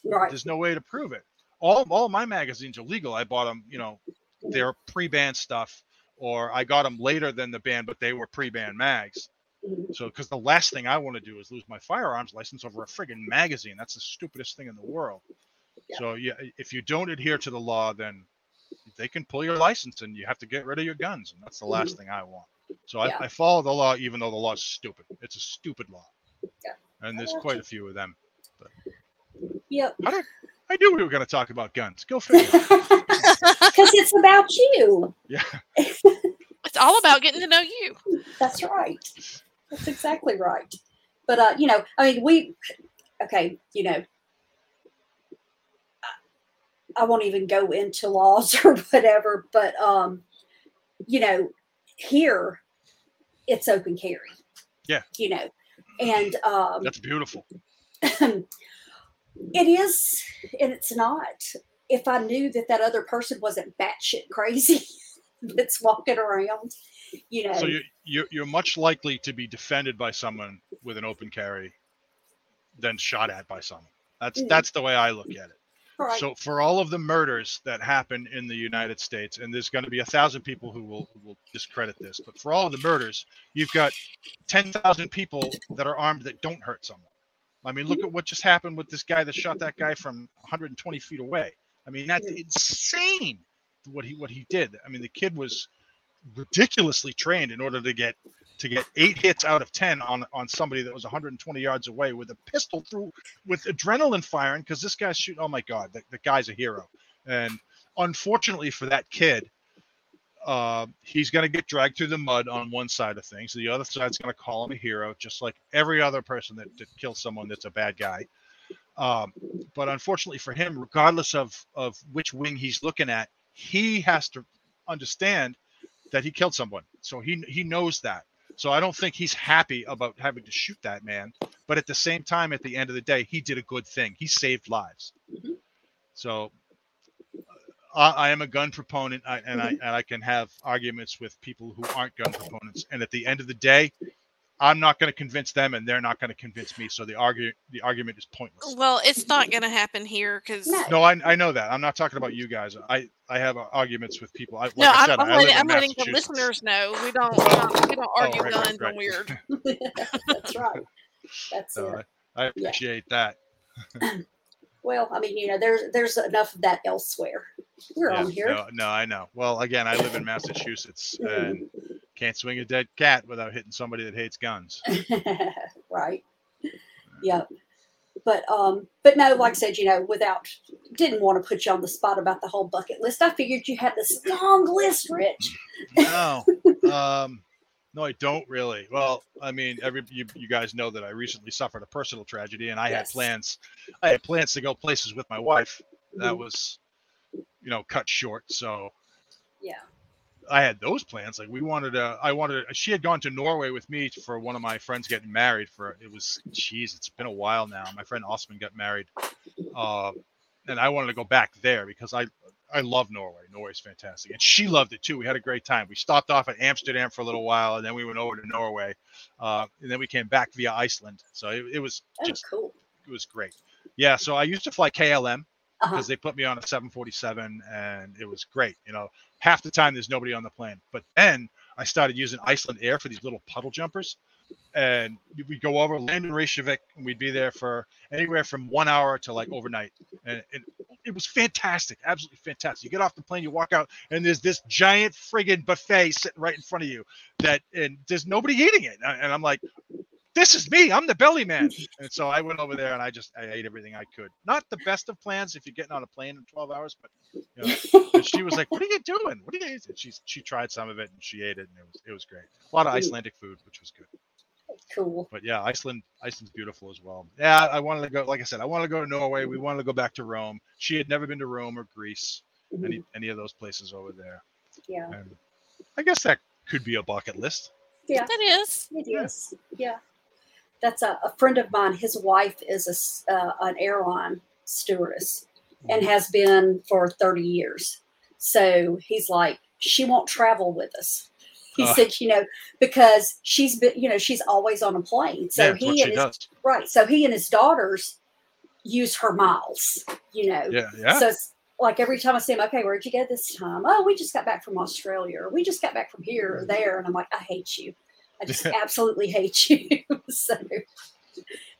Right. There's no way to prove it. All all my magazines are legal. I bought them, you know, they're pre-banned stuff, or I got them later than the ban, but they were pre-banned mags. So, because the last thing I want to do is lose my firearms license over a friggin' magazine. That's the stupidest thing in the world. Yeah. So, yeah, if you don't adhere to the law, then they can pull your license and you have to get rid of your guns, and that's the last thing I want. So, Yeah. I, I follow the law, even though the law is stupid. It's a stupid law. Yeah. And there's quite a few of them. But. Yep. I knew we were going to talk about guns. Go figure. <laughs> <laughs> Because it's about you. yeah. <laughs> It's all about getting to know you. That's right. That's exactly right. But uh, you know, I mean, we okay. You know, I, I won't even go into laws <laughs> or whatever. But um, you know, here it's open carry. Yeah. You know, and um, That's beautiful. <clears throat> it is, and it's not. If I knew that that other person wasn't batshit crazy <laughs> that's walking around, you know, So you're, you're you're much likely to be defended by someone with an open carry than shot at by someone. That's Mhm. that's the way I look at it. right, So for all of the murders that happen in the United States, and there's going to be a thousand people who will who will discredit this, but for all of the murders, you've got ten thousand people that are armed that don't hurt someone. I mean, look at what just happened with this guy that shot that guy from 120 feet away. I mean, that's insane what he what he did. I mean, the kid was ridiculously trained in order to get to get eight hits out of 10 on on somebody that was 120 yards away with a pistol through with adrenaline firing because this guy's shooting oh my god the, the guy's a hero. And unfortunately for that kid uh, he's going to get dragged through the mud on one side of things. The other side's going to call him a hero just like every other person that, that kills someone that's a bad guy um, but unfortunately for him regardless of of which wing he's looking at he has to understand that he killed someone so he he knows that so I don't think he's happy about having to shoot that man. But at the same time, at the end of the day, he did a good thing. He saved lives. Mhm. So I, I am a gun proponent, I, and I and I can have arguments with people who aren't gun proponents. And at the end of the day, I'm not going to convince them, and they're not going to convince me. So the argue the argument is pointless. Well, it's not going to happen here because No. No, I, I know that. I'm not talking about you guys. I I have uh, arguments with people. I, like no, I I'm, said, I'm I letting, I'm letting the listeners know we don't <laughs> we don't, we don't argue right, right, guns right. and weird. <laughs> that's right. <laughs> That's So it. I, I appreciate that. <clears throat> Well, I mean, you know, there's there's enough of that elsewhere. We're Yeah, on here. No, no, I know. Well, again, I live in Massachusetts <laughs> and can't swing a dead cat without hitting somebody that hates guns. <laughs> right. Yep. But um, but no, like I said, you know, without didn't want to put you on the spot about the whole bucket list. I figured you had this long list, Rich. No, <laughs> um, no, I don't really. Well, I mean, every you, you guys know that I recently suffered a personal tragedy, and I had plans. I had plans to go places with my wife. That Mhm. was, you know, cut short. So Yeah. I had those plans. Like we wanted to, I wanted. To, she had gone to Norway with me for one of my friends getting married. For it was, jeez, it's been a while now. My friend Osman got married, uh, and I wanted to go back there because I, I love Norway. Norway's fantastic, and she loved it too. We had a great time. We stopped off at Amsterdam for a little while, and then we went over to Norway, uh, and then we came back via Iceland. So it, it was Oh, just, cool. it was great. Yeah. So I used to fly KLM Uh-huh. because they put me on a 747 and it was great. You know, half the time there's nobody on the plane. But then I started using Icelandair for these little puddle jumpers. And we'd go over, land in Reykjavik, and we'd be there for anywhere from one hour to like overnight. And, and it was fantastic, absolutely fantastic. You get off the plane, you walk out, and there's this giant friggin' buffet sitting right in front of you that, and there's nobody eating it. And I'm like, this is me. I'm the belly man. <laughs> And so I went over there and I just I ate everything I could. Not the best of plans if you're getting on a plane in 12 hours, but you know, and she was like, "What are you doing? What are you?" Eating? She she tried some of it and she ate it and it was it was great. A lot of Icelandic food, which was good. Cool. But yeah, Iceland Iceland's beautiful as well. Yeah, I wanted to go. Like I said, I wanted to go to Norway. We wanted to go back to Rome. She had never been to Rome or Greece, Mhm. any any of those places over there. Yeah. And I guess that could be a bucket list. Yeah. That is. It Yeah. Yeah. That's a, a friend of mine. His wife is a, s- uh, an airline stewardess and has been for 30 years. So he's like, she won't travel with us. He Uh. said, you know, because she's been, you know, she's always on a plane. So yeah, he and his, does. right. So he and his daughters use her miles, you know. Yeah, yeah. So it's like every time I see him, okay, where'd you go this time? Oh, we just got back from Australia, or we just got back from here or there. And I'm like, I hate you. I just <laughs> absolutely hate you. <laughs> so,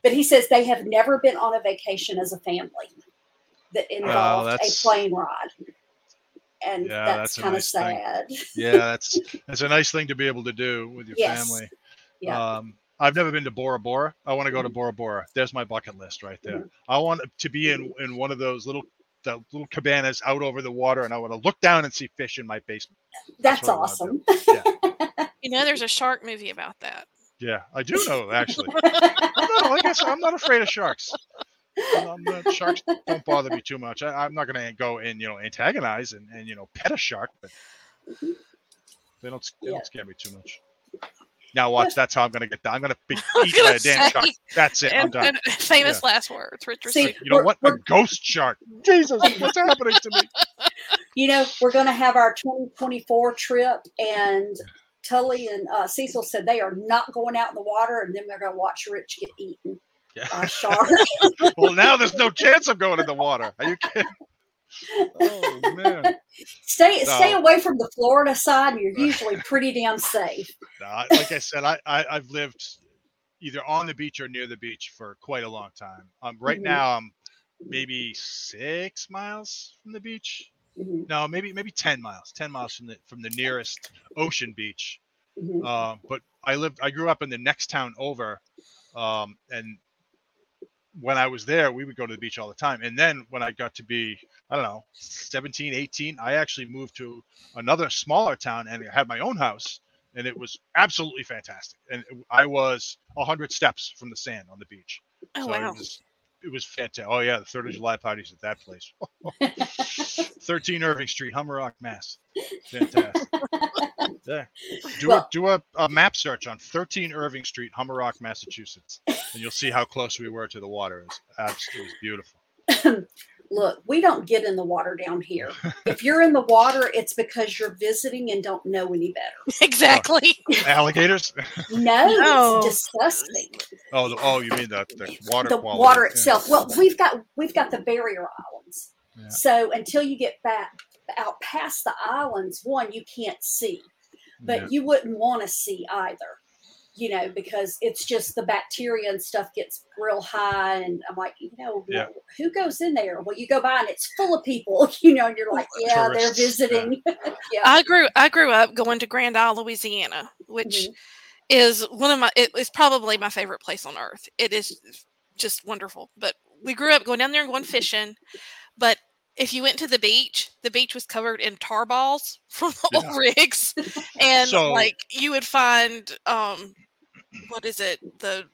but he says they have never been on a vacation as a family that involved a plane ride. And Yeah, that's, that's a kind of nice thing. sad. yeah, <laughs> that's that's a nice thing to be able to do with your Yes. family. Yeah. Um, I've never been to Bora Bora. I want to go to Bora Bora. There's my bucket list right there. I want to be in in one of those little the little cabanas out over the water, and I want to look down and see fish in my basement. That's, what I wanna awesome. <laughs> You know, there's a shark movie about that. Yeah, I do know actually. <laughs> I'm like I said, I'm not afraid of sharks. Sharks don't bother me too much. I, I'm not going to go and you know antagonize and, and you know pet a shark, but they don't they Yeah. don't scare me too much. Now watch. That's how I'm going to get. Done. I'm going to be <laughs> eaten by a damn shark. That's it. I'm done. and <laughs> famous last words, Richard. See, You know what? A ghost shark. Jesus, what's happening to me? <laughs> you know, we're going to have our 2024 trip, and Tully and uh, Cecil said they are not going out in the water, and then they're going to watch Rich get eaten Yeah. by a shark. Well, now there's no chance of going in the water. Are you kidding? Oh man. stay stay away from the Florida side. You're usually <laughs> pretty damn safe. No, like I said, I, I I've lived either on the beach or near the beach for quite a long time. Um, right Mhm. now I'm maybe six miles from the beach. Mhm, No, maybe maybe ten miles. Ten miles from the from the nearest ocean beach. mhm. Uh, but I lived. I grew up in the next town over, um, and when I was there, we would go to the beach all the time. And then when I got to be, I don't know, 17, 18, I actually moved to another smaller town and had my own house. And it was absolutely fantastic. And I was 100 steps from the sand on the beach. oh, so wow. it was it was fantastic. Oh yeah, the Third of July parties at that place. <laughs> <laughs> 13 Irving Street, Humarock, Mass. Fantastic. <laughs> Yeah. Do Well- a do a, a map search on 13 Irving Street, Humarock, Massachusetts, and you'll see how close we were to the water. It was absolutely beautiful. <clears throat> Look, we don't get in the water down here. <laughs> If you're in the water, it's because you're visiting and don't know any better. Oh, exactly. Alligators? No, <laughs> No. it's disgusting. Oh, the, oh, you mean the, the water the quality? water Yeah. itself. Well, we've got we've got the barrier islands. Yeah. So until you get back out past the islands, one you can't see, but Yeah. you wouldn't want to see either. You know, because it's just the bacteria and stuff gets real high, and I'm like, you know, Yeah. who goes in there? Well, you go by and it's full of people, <laughs> you know, and you're like, yeah, they're Tourists, yeah. visiting. <laughs> yeah. I grew I grew up going to Grand Isle, Louisiana, which Mhm. is one of my it is probably my favorite place on earth. It is just wonderful. But we grew up going down there and going fishing. But if you went to the beach, the beach was covered in tar balls <laughs> from old Yeah. rigs. <laughs> And So- like you would find um what is it? The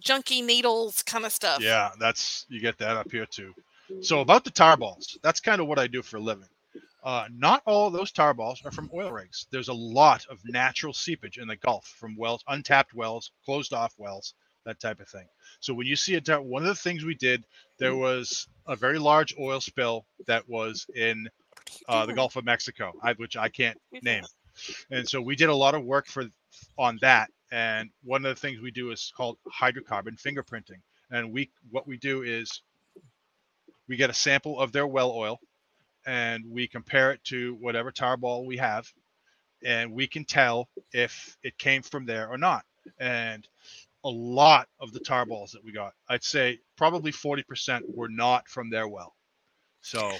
junky needles kind of stuff. Yeah, that's you get that up here too. So about the tar balls, that's kind of what I do for a living. Uh, not all those tar balls are from oil rigs. There's a lot of natural seepage in the Gulf from wells, untapped wells, closed off wells, that type of thing. So when you see a one of the things we did, there was a very large oil spill that was in uh, the Gulf of Mexico, I, which I can't name. And so we did a lot of work for on that. And one of the things we do is called hydrocarbon fingerprinting. And we what we do is we get a sample of their well oil and we compare it to whatever tar ball we have and we can tell if it came from there or not. And a lot of the tar balls that we got, I'd say probably 40% were not from their well. So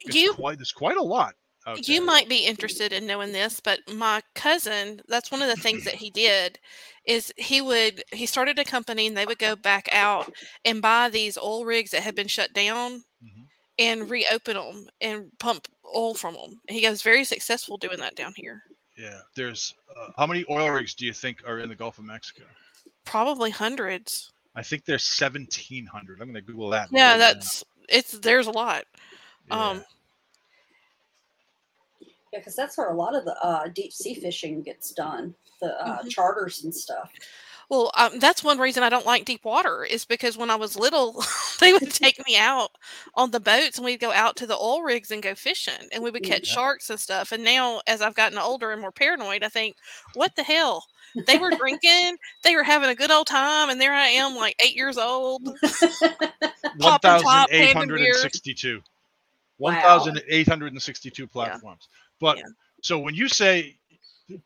it's You quite there's quite a lot. you might be interested in knowing this, but my cousin, that's one of the things that he did is he would he started a company and they would go back out and buy these oil rigs that had been shut down Mhm. and reopen them and pump oil from them. He goes very successful doing that down here. Yeah, there's uh, how many oil rigs do you think are in the Gulf of Mexico? Probably hundreds. I think there's 1,700. I'm going to Google that. Yeah, right now. that's it's there's a lot. Yeah. Um Yeah, because that's where a lot of the uh, deep sea fishing gets done, the uh, Mhm. charters and stuff. Well, um, that's one reason I don't like deep water is because when I was little, <laughs> they would take me out on the boats and we'd go out to the oil rigs and go fishing and we would catch Yeah. sharks and stuff. And now, as I've gotten older and more paranoid, I think, what the hell? They were drinking, they were having a good old time, and there I am, like eight years old. <laughs> Pop and top, hand in beer. 1,862. Wow. 1,862 platforms. But Yeah. so when you say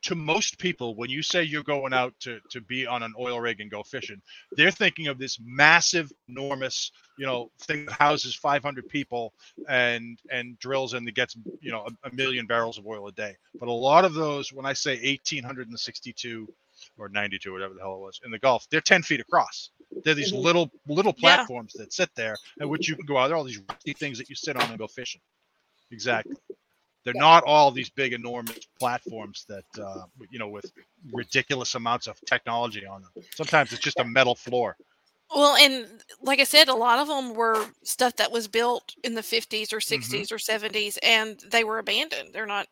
to most people, when you say you're going out to, to be on an oil rig and go fishing, they're thinking of this massive, enormous, you know, thing that houses 500 people and and drills and it gets, you know, a, a million barrels of oil a day. But a lot of those, when I say 1,862 or 92, whatever the hell it was, in the Gulf, they're 10 feet across. They're these Mhm. little little Yeah. platforms that sit there at which you can go out. There all these things that you sit on and go fishing. Exactly. They're not all these big, enormous platforms that uh, you know with ridiculous amounts of technology on them. Sometimes it's just a metal floor. Well, and like I said, a lot of them were stuff that was built in the 50s or 60s or 70s and they were abandoned. They're not,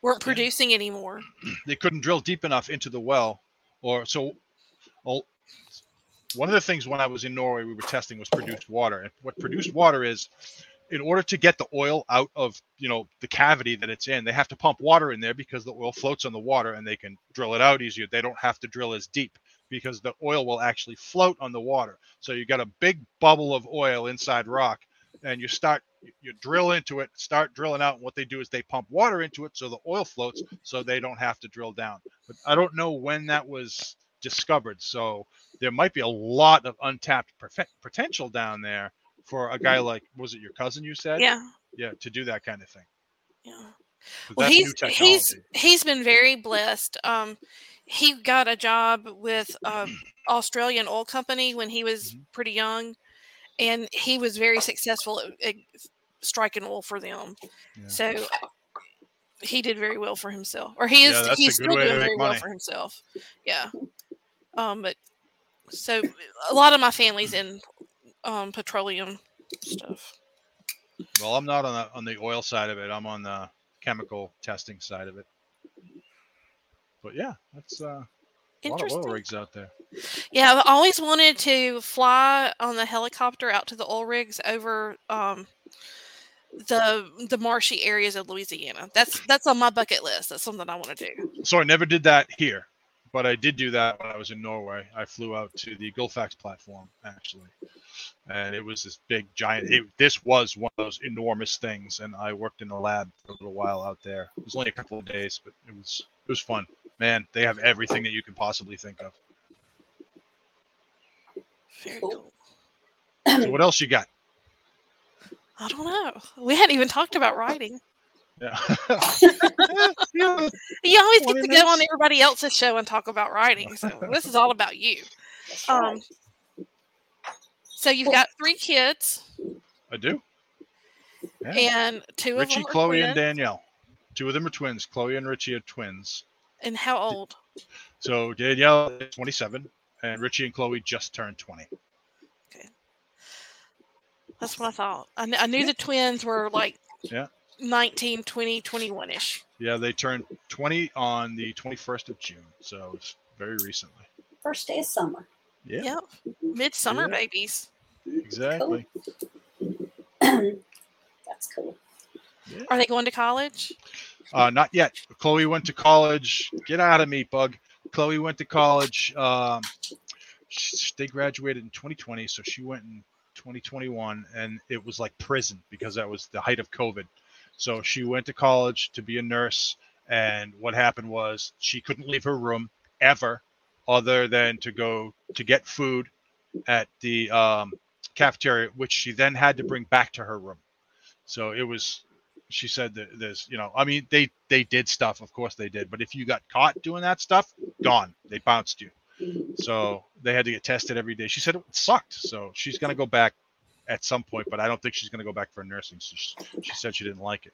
weren't Yeah. producing anymore. <clears throat> They couldn't drill deep enough into the well, or so. Well, one of the things when I was in Norway, we were testing was produced water, and what produced water is. In order to get the oil out of you know the cavity that it's in, they have to pump water in there because the oil floats on the water and they can drill it out easier. They don't have to drill as deep because the oil will actually float on the water. So you got a big bubble of oil inside rock, and you start you drill into it, start drilling out, and what they do is they pump water into it so the oil floats, so they don't have to drill down. But I don't know when that was discovered, so there might be a lot of untapped potential down there for a guy like was it your cousin you said? Yeah. yeah, to do that kind of thing. Yeah. Well, he's he's he's been very blessed. Um, he got a job with um, Australian oil company when he was Mhm. pretty young, and he was very successful at, at striking oil for them. Yeah. So he did very well for himself, or he is yeah, he's still doing very well for himself. Yeah. Um, but so a lot of my family's <clears throat> in um, petroleum stuff. Well, I'm not on the on the oil side of it. I'm on the chemical testing side of it. But yeah, that's uh, a lot of oil rigs out there. Yeah, I've always wanted to fly on the helicopter out to the oil rigs over um, the the marshy areas of Louisiana. That's that's on my bucket list. That's something I want to do. So I never did that here, but I did do that when I was in Norway. I flew out to the Gullfaks platform actually, and it was this big giant. It, this was one of those enormous things, and I worked in a lab for a little while out there. It was only a couple of days, but it was it was fun. Man, they have everything that you can possibly think of. Very Cool. cool. So what else you got? I don't know. We hadn't even talked about writing. Yeah. <laughs> <laughs> You always get to go on everybody else's show and talk about writing. So <laughs> this is all about you. Um. So you've got three kids, I do. Yeah. and two of Richie, them are Chloe, and. Danielle. Two of them are twins. Chloe and Richie are twins. And how old? So Danielle is 27, and Richie and Chloe just turned 20. Okay, That's what I thought. I, kn- I knew the twins were like Yeah. 19, 20, 21 ish. Yeah, they turned 20 on the 21st of June, so it's very recently. First day of summer. Yeah, Yep. Midsummer Yeah. babies. exactly. <clears throat> That's cool. Are they going to college? Uh, not yet. Chloe went to college. Get out of me, bug. Chloe went to college. Um, sh- they graduated in 2020, so she went in 2021, and it was like prison because that was the height of COVID. So she went to college to be a nurse, and what happened was she couldn't leave her room ever, other than to go to get food at the um, cafeteria, which she then had to bring back to her room. So it was she said that there's you know i mean they they did stuff of course they did but if you got caught doing that stuff gone. They bounced you. So they had to get tested every day. She said it sucked so she's going to go back at some point but i don't think she's going to go back for nursing so she, she said she didn't like it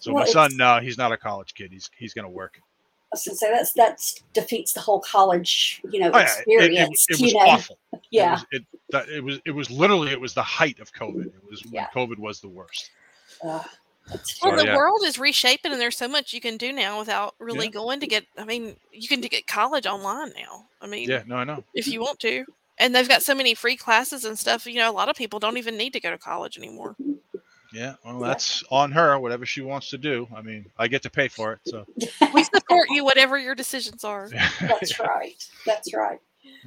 so Well, my son it's- no he's not a college kid he's he's going to work I was gonna say that's that defeats the whole college, you know, oh, yeah, it, it- experience. it was know, awful <laughs> yeah, it was, it, that, it was it was literally it was the height of covid it was when Yeah. covid was the worst Ugh, that's Well, So, the yeah. world is reshaping, and there's so much you can do now without really Yeah. going to get. I mean, you can get college online now. I mean, yeah no i know if you want to. And they've got so many free classes and stuff. You know, a lot of people don't even need to go to college anymore. yeah well Yeah. that's on her whatever she wants to do i mean i get to pay for it so <laughs> We support you, whatever your decisions are. <laughs> That's right. That's right.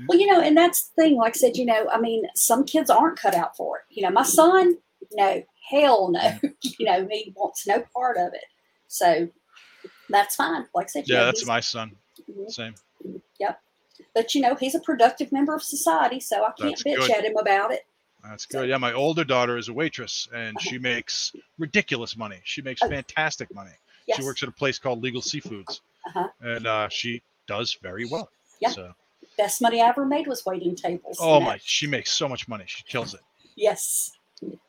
Well, you know, and that's the thing. Like I said, you know, I mean, some kids aren't cut out for it. You know, my son, no, hell no. <laughs> you know, he wants no part of it. So that's fine. Like I said, you Yeah, know, that's my son. Mhm. Same. But you know, he's a productive member of society, so I can't That's bitch good. at him about it. That's good. Yeah, my older daughter is a waitress and she makes ridiculous money. She makes Oh. fantastic money. Yes. She works at a place called Legal Seafoods Uh-huh. and uh, she does very well. Yeah. So, Best money I ever made was waiting tables. oh my, that- she makes so much money. She kills it. Yes.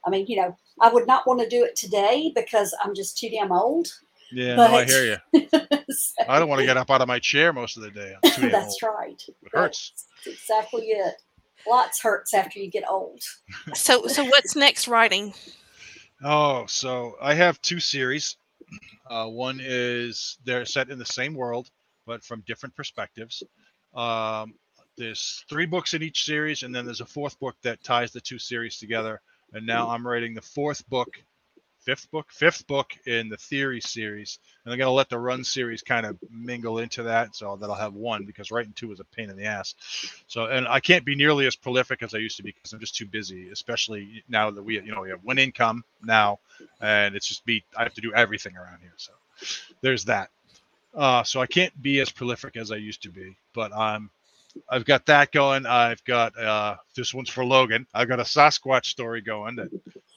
I mean, you know, I would not want to do it today because I'm just too damn old. Yeah, no, I hear you. <laughs> So, I don't want to get up out of my chair most of the day. I'm too damn <laughs> that's old. right. It hurts. That's exactly it. Lots hurts after you get old. <laughs> So, so what's next writing? Oh, so I have two series. <clears throat> Uh, one is they're set in the same world, but from different perspectives. Um, there's three books in each series, and then there's a fourth book that ties the two series together. And now I'm writing the fourth book, fifth book, fifth book in the theory series, and I'm gonna let the run series kind of mingle into that, so that I'll have one because writing two is a pain in the ass. So, and I can't be nearly as prolific as I used to be because I'm just too busy, especially now that we, you know, we have one income now, and it's just me. I have to do everything around here. So, there's that. Uh, so I can't be as prolific as I used to be, but I'm. I've got that going. I've got uh, this one's for Logan. I've got a Sasquatch story going that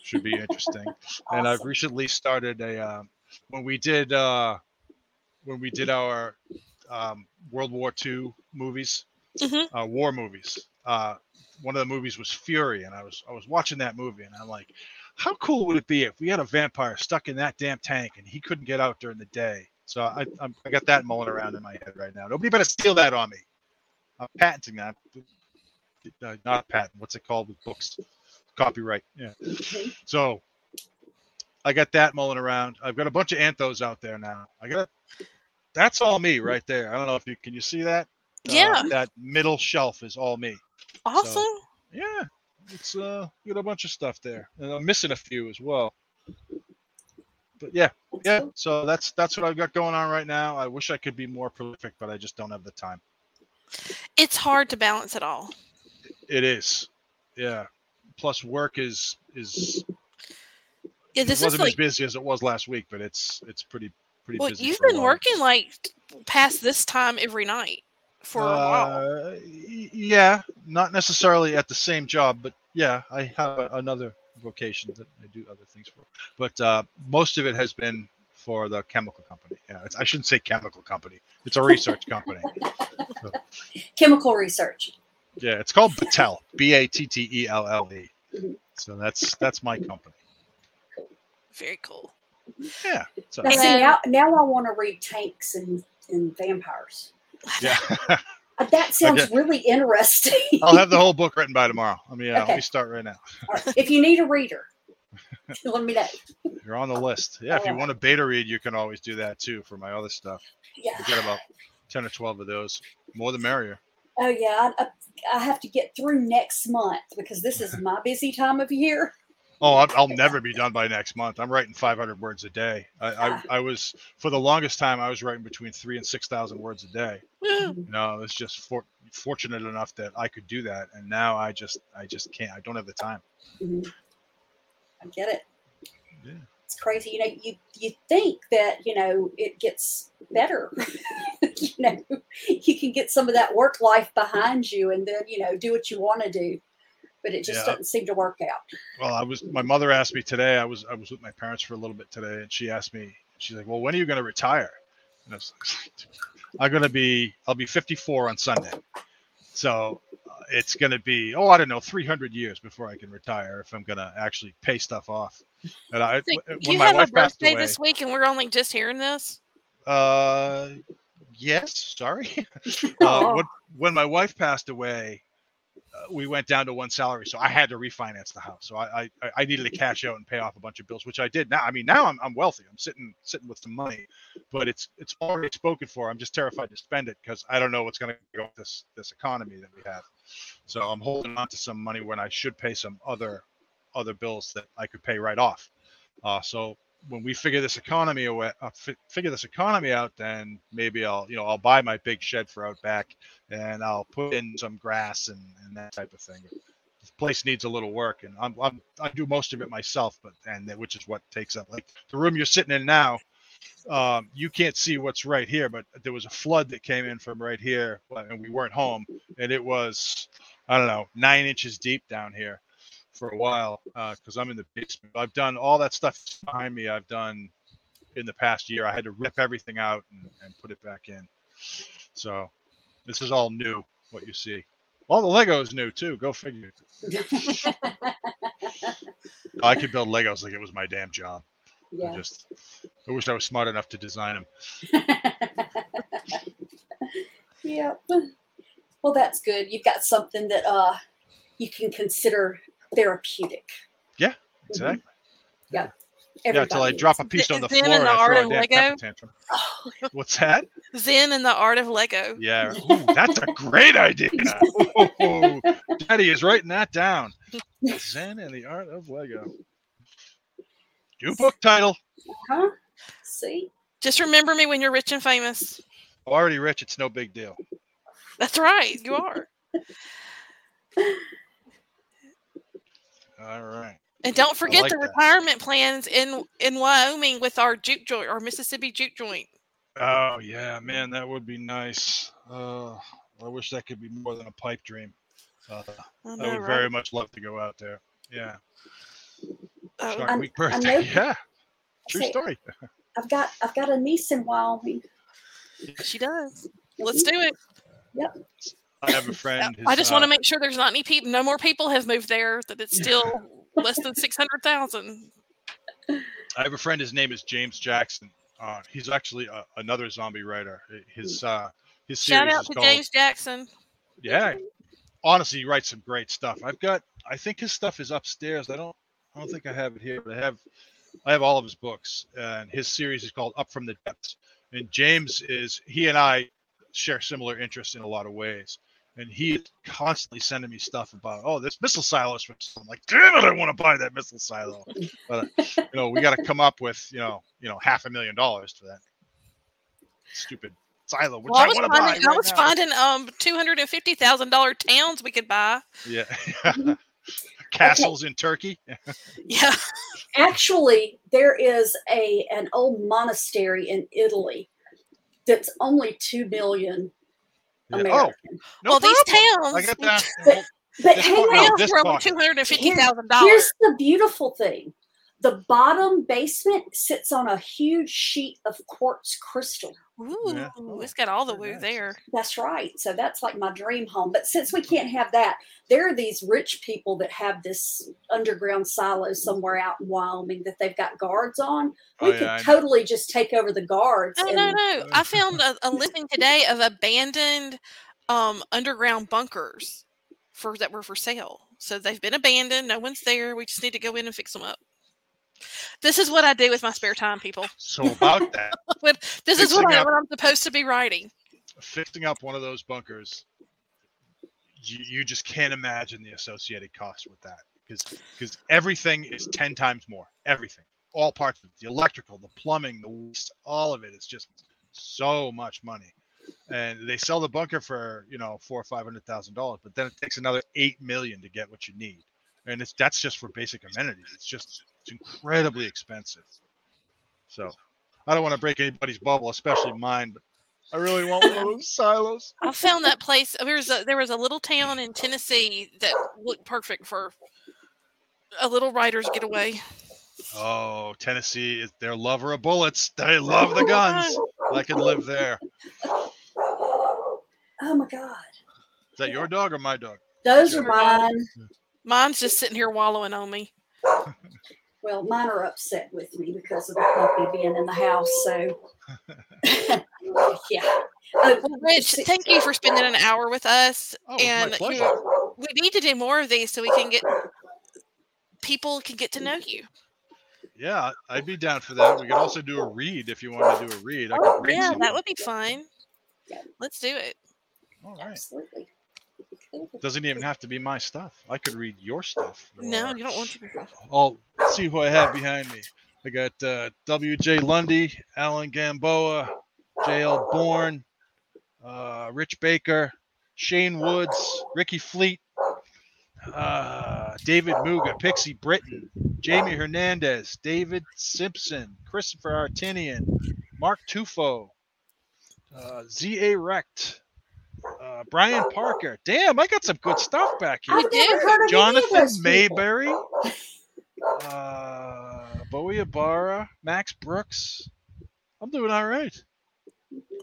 should be interesting and I've recently started a um, when we did uh, when we did our um, World War II movies, Mhm. uh, war movies. Uh, one of the movies was Fury, and I was I was watching that movie, and I'm like, how cool would it be if we had a vampire stuck in that damn tank and he couldn't get out during the day? So I I'm, I got that mulling around in my head right now. Nobody better steal that on me. I'm patenting that. Uh, not patent. What's it called with books? Copyright. Yeah. Mhm. So I got that mulling around. I've got a bunch of anthos out there now. I got that's all me right there. I don't know if you can you see that? Uh, Yeah. that middle shelf is all me. Awesome. Yeah. It's uh got a bunch of stuff there. And I'm missing a few as well. But yeah, yeah. So that's that's what I've got going on right now. I wish I could be more prolific, but I just don't have the time. It's hard to balance it all. It is. Yeah. Plus work is is Yeah, it this is wasn't as like busy as it was last week, but it's it's pretty pretty busy. well, busy. you've been working like past this time every night for a while. Uh, yeah, not necessarily at the same job, but yeah, I have a, another vocation that I do other things for. But uh, most of it has been for the chemical company. Yeah, it's, I shouldn't say chemical company. It's a research company. <laughs> Chemical research. Yeah, it's called Battelle. B A T T E L L E. So that's that's my company. Very cool. Yeah. So Now, see, now, now I want to read tanks and, and vampires. yeah, Uh, That <laughs> sounds Okay. really interesting. I'll have the whole book written by tomorrow. Let me uh, let me start right now. All right, if you need a reader, <laughs> Let me know. You're on the list. Yeah, if you Alright. want a beta read, you can always do that too for my other stuff. Yeah. I got about ten or twelve of those. More the merrier. Oh yeah. I, I, I have to get through next month because this is my busy time of year. Oh, I'll, I'll never be done by next month. I'm writing 500 words a day. I, Ah. I, I was for the longest time I was writing between three and six thousand words a day. Woo. You know, it's just for, fortunate enough that I could do that, and now I just I just can't. I don't have the time. Mhm. I get it. Yeah. It's crazy. You know, you you think that you know it gets better. <laughs> <laughs> you know, you can get some of that work life behind you, and then you know do what you want to do. But it just Yeah. doesn't seem to work out. Well, I was. My mother asked me today. I was. I was with my parents for a little bit today, and she asked me. She's like, "Well, when are you going to retire?" And I was like, <laughs> "I'm going to be. I'll be 54 on Sunday, so uh, it's going to be. Oh, I don't know, 300 years before I can retire if I'm going to actually pay stuff off." And I, So when you my have a wife passed birthday away, this week, and we're only just hearing this. uh, yes, sorry. <laughs> uh, when, when my wife passed away, uh, we went down to one salary, so I had to refinance the house. So I, I I needed to cash out and pay off a bunch of bills, which I did. Now, I mean, now I'm, I'm wealthy. I'm sitting sitting with some money, but it's it's already spoken for. I'm just terrified to spend it because I don't know what's going to go with this this economy that we have. So I'm holding on to some money when I should pay some other other bills that I could pay right off. Uh, so when we figure this economy away, uh, fi- figure this economy out, then maybe I'll, you know, I'll buy my big shed for out back, and I'll put in some grass and, and that type of thing. The place needs a little work, and I'm, I'm I do most of it myself, but and which is what takes up like the room you're sitting in now. Um, you can't see what's right here, but there was a flood that came in from right here, and we weren't home, and it was I don't know nine inches deep down here for a while because I'm in the basement. I've done all that stuff behind me. I've done in the past year. I had to rip everything out and, and put it back in. So this is all new. What you see, all the Lego is new too. Go figure. <laughs> I could build Legos like it was my damn job. I just I wish I was smart enough to design them. <laughs> yeah. Well, that's good. You've got something that uh you can consider therapeutic. Mm-hmm. Exactly. Yeah, Yeah, until I drop a needs piece on the Zen floor and and the I art throw a of damn Lego. temper tantrum. Oh. What's that? Zen and the art of Lego. Yeah, <laughs> Ooh, that's a great idea. Ooh, <laughs> Daddy is writing that down. <laughs> Zen and the Art of Lego. New book title. Huh? See? Just remember me when you're rich and famous. Already rich, it's no big deal. That's right, you are. All right. And don't forget like the that. retirement plans in in Wyoming with our juke joint or Mississippi juke joint. Oh yeah, man, that would be nice. Uh, I wish that could be more than a pipe dream. Uh, I I would right? very much love to go out there. Yeah. Oh, Shark I'm- Week I birthday. know- Yeah. True Say, story. I've got I've got a niece in Wyoming. she does. Let's do it. I have a friend. I just want uh, to make sure there's not any people, no more people have moved there. That it's still <laughs> less than six hundred thousand. I have a friend. His name is James Jackson. Uh, he's actually a, another zombie writer. His uh, his series Shout out to called. James Jackson. Yeah, honestly, he writes some great stuff. I've got. I think his stuff is upstairs. I don't. I don't think I have it here, but I have. I have all of his books, and his series is called Up from the Depths. And James is he and I share similar interests in a lot of ways. And he is constantly sending me stuff about, oh, this missile silo is from. I'm like, damn it, I want to buy that missile silo. But uh, you know, we got to come up with you know, you know, half a million dollars for that stupid silo, which Well, I I, was want to buy. finding, I right was now. finding um two hundred and fifty thousand dollar towns we could buy. Yeah. <laughs> Castles in Turkey. <laughs> Yeah, Actually, there is a an old monastery in Italy that's only two million Yeah. Oh, no well, these problem. I towns- got <laughs> that. But- But This hang part- no, on, this were only pocket. two hundred and fifty Here- thousand dollars. Here's the beautiful thing. The bottom basement sits on a huge sheet of quartz crystal. Ooh, Yeah. it's got all the woo there. That's right. So that's like my dream home. But since we can't have that, there are these rich people that have this underground silo somewhere out in Wyoming that they've got guards on. We Oh, could yeah, I know. totally just take over the guards. No, and, no, no. I found a, a <laughs> listing today of abandoned um, underground bunkers for that were for sale. So they've been abandoned. No one's there. We just need to go in and fix them up. This is what I do with my spare time, people. So about <laughs> that, This is what, Fixing I, what I'm supposed to be writing. fixing up one of those bunkers, you, you just can't imagine the associated cost with that because because everything is ten times more. Everything, all parts of it, the electrical, the plumbing, the waste, all of it is just so much money. And they sell the bunker for you know four or five hundred thousand dollars, but then it takes another eight million to get what you need, and it's that's just for basic amenities. It's just it's incredibly expensive. So I don't want to break anybody's bubble, especially mine, but I really want one <laughs> of those silos. I found that place. There was a there was a little town in Tennessee that looked perfect for a little writer's getaway. Oh, Tennessee is their lover of bullets. They love the guns. I could live there. Oh my God. Is that your dog or my dog? Those are mine. Mine's just sitting here wallowing on me. <laughs> Well, mine are upset with me because of the puppy being in the house. So, <laughs> yeah. Oh, Well, Rich, thank you for spending an hour with us. Oh, and my pleasure. we need to do more of these so we can get people can get to know you. Yeah, I'd be down for that. We could also do a read if you want to do a read. I could oh, read Yeah, something. that would be fun. Yeah. Let's do it. All right. absolutely. Doesn't even have to be my stuff. I could read your stuff. No, you don't want to. I'll see who I have behind me. I got uh, W.J. Lundy, Allen Gamboa, J.L. Bourne, uh, Rich Baker, Shane Woods, Ricky Fleet, uh, David Muga, Pixie Britton, Jamie Hernandez, David Simpson, Christopher Artinian, Mark Tufo, uh, Z.A. Recht, uh, Brian Parker. Damn, I got some good stuff back here. I've did. heard of any of Jonathan. Maberry, <laughs> uh, Bowie Ibarra, Max Brooks. I'm doing all right.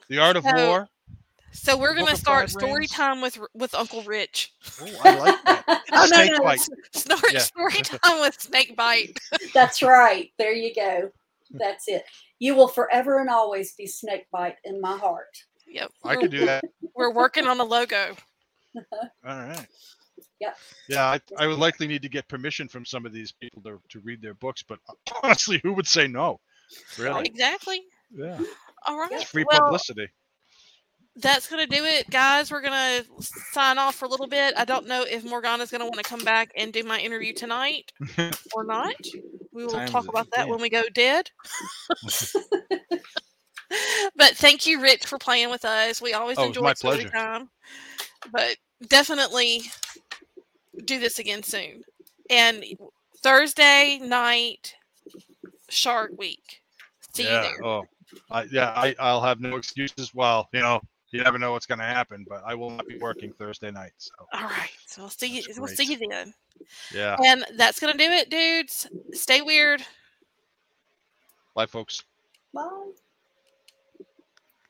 The Art of So- War. So we're gonna of start story Rings. time with with Uncle Rich. Oh, I like that. <laughs> Oh no, Snake no, bite. s- Story, Yeah. story <laughs> time with Snake Bite. <laughs> That's right. There you go. That's it. You will forever and always be Snakebite in my heart. Yep. I we're- could do that. We're working on a logo. All right. Yep. Yeah, I, I would likely need to get permission from some of these people to, to read their books, but <laughs> honestly, who would say no? Really? Exactly. Yeah. All right. It's free well, publicity. that's gonna do it, guys. We're gonna sign off for a little bit. I don't know if Morgana's gonna want to come back and do my interview tonight <laughs> or not. We will Time talk about that again. when we go dead. <laughs> but thank you, Rich, for playing with us. We always Oh, it was enjoy my story pleasure. time. But definitely do this again soon. And Thursday night, Shark Week. See you yeah. there. Oh, I, yeah. I, I'll have no excuses. Well, you know, you never know what's going to happen, but I will not be working Thursday night. So, All right. So we'll see you. That's We'll see you then. yeah. And that's gonna do it, dudes. Stay weird. Bye, folks. Bye.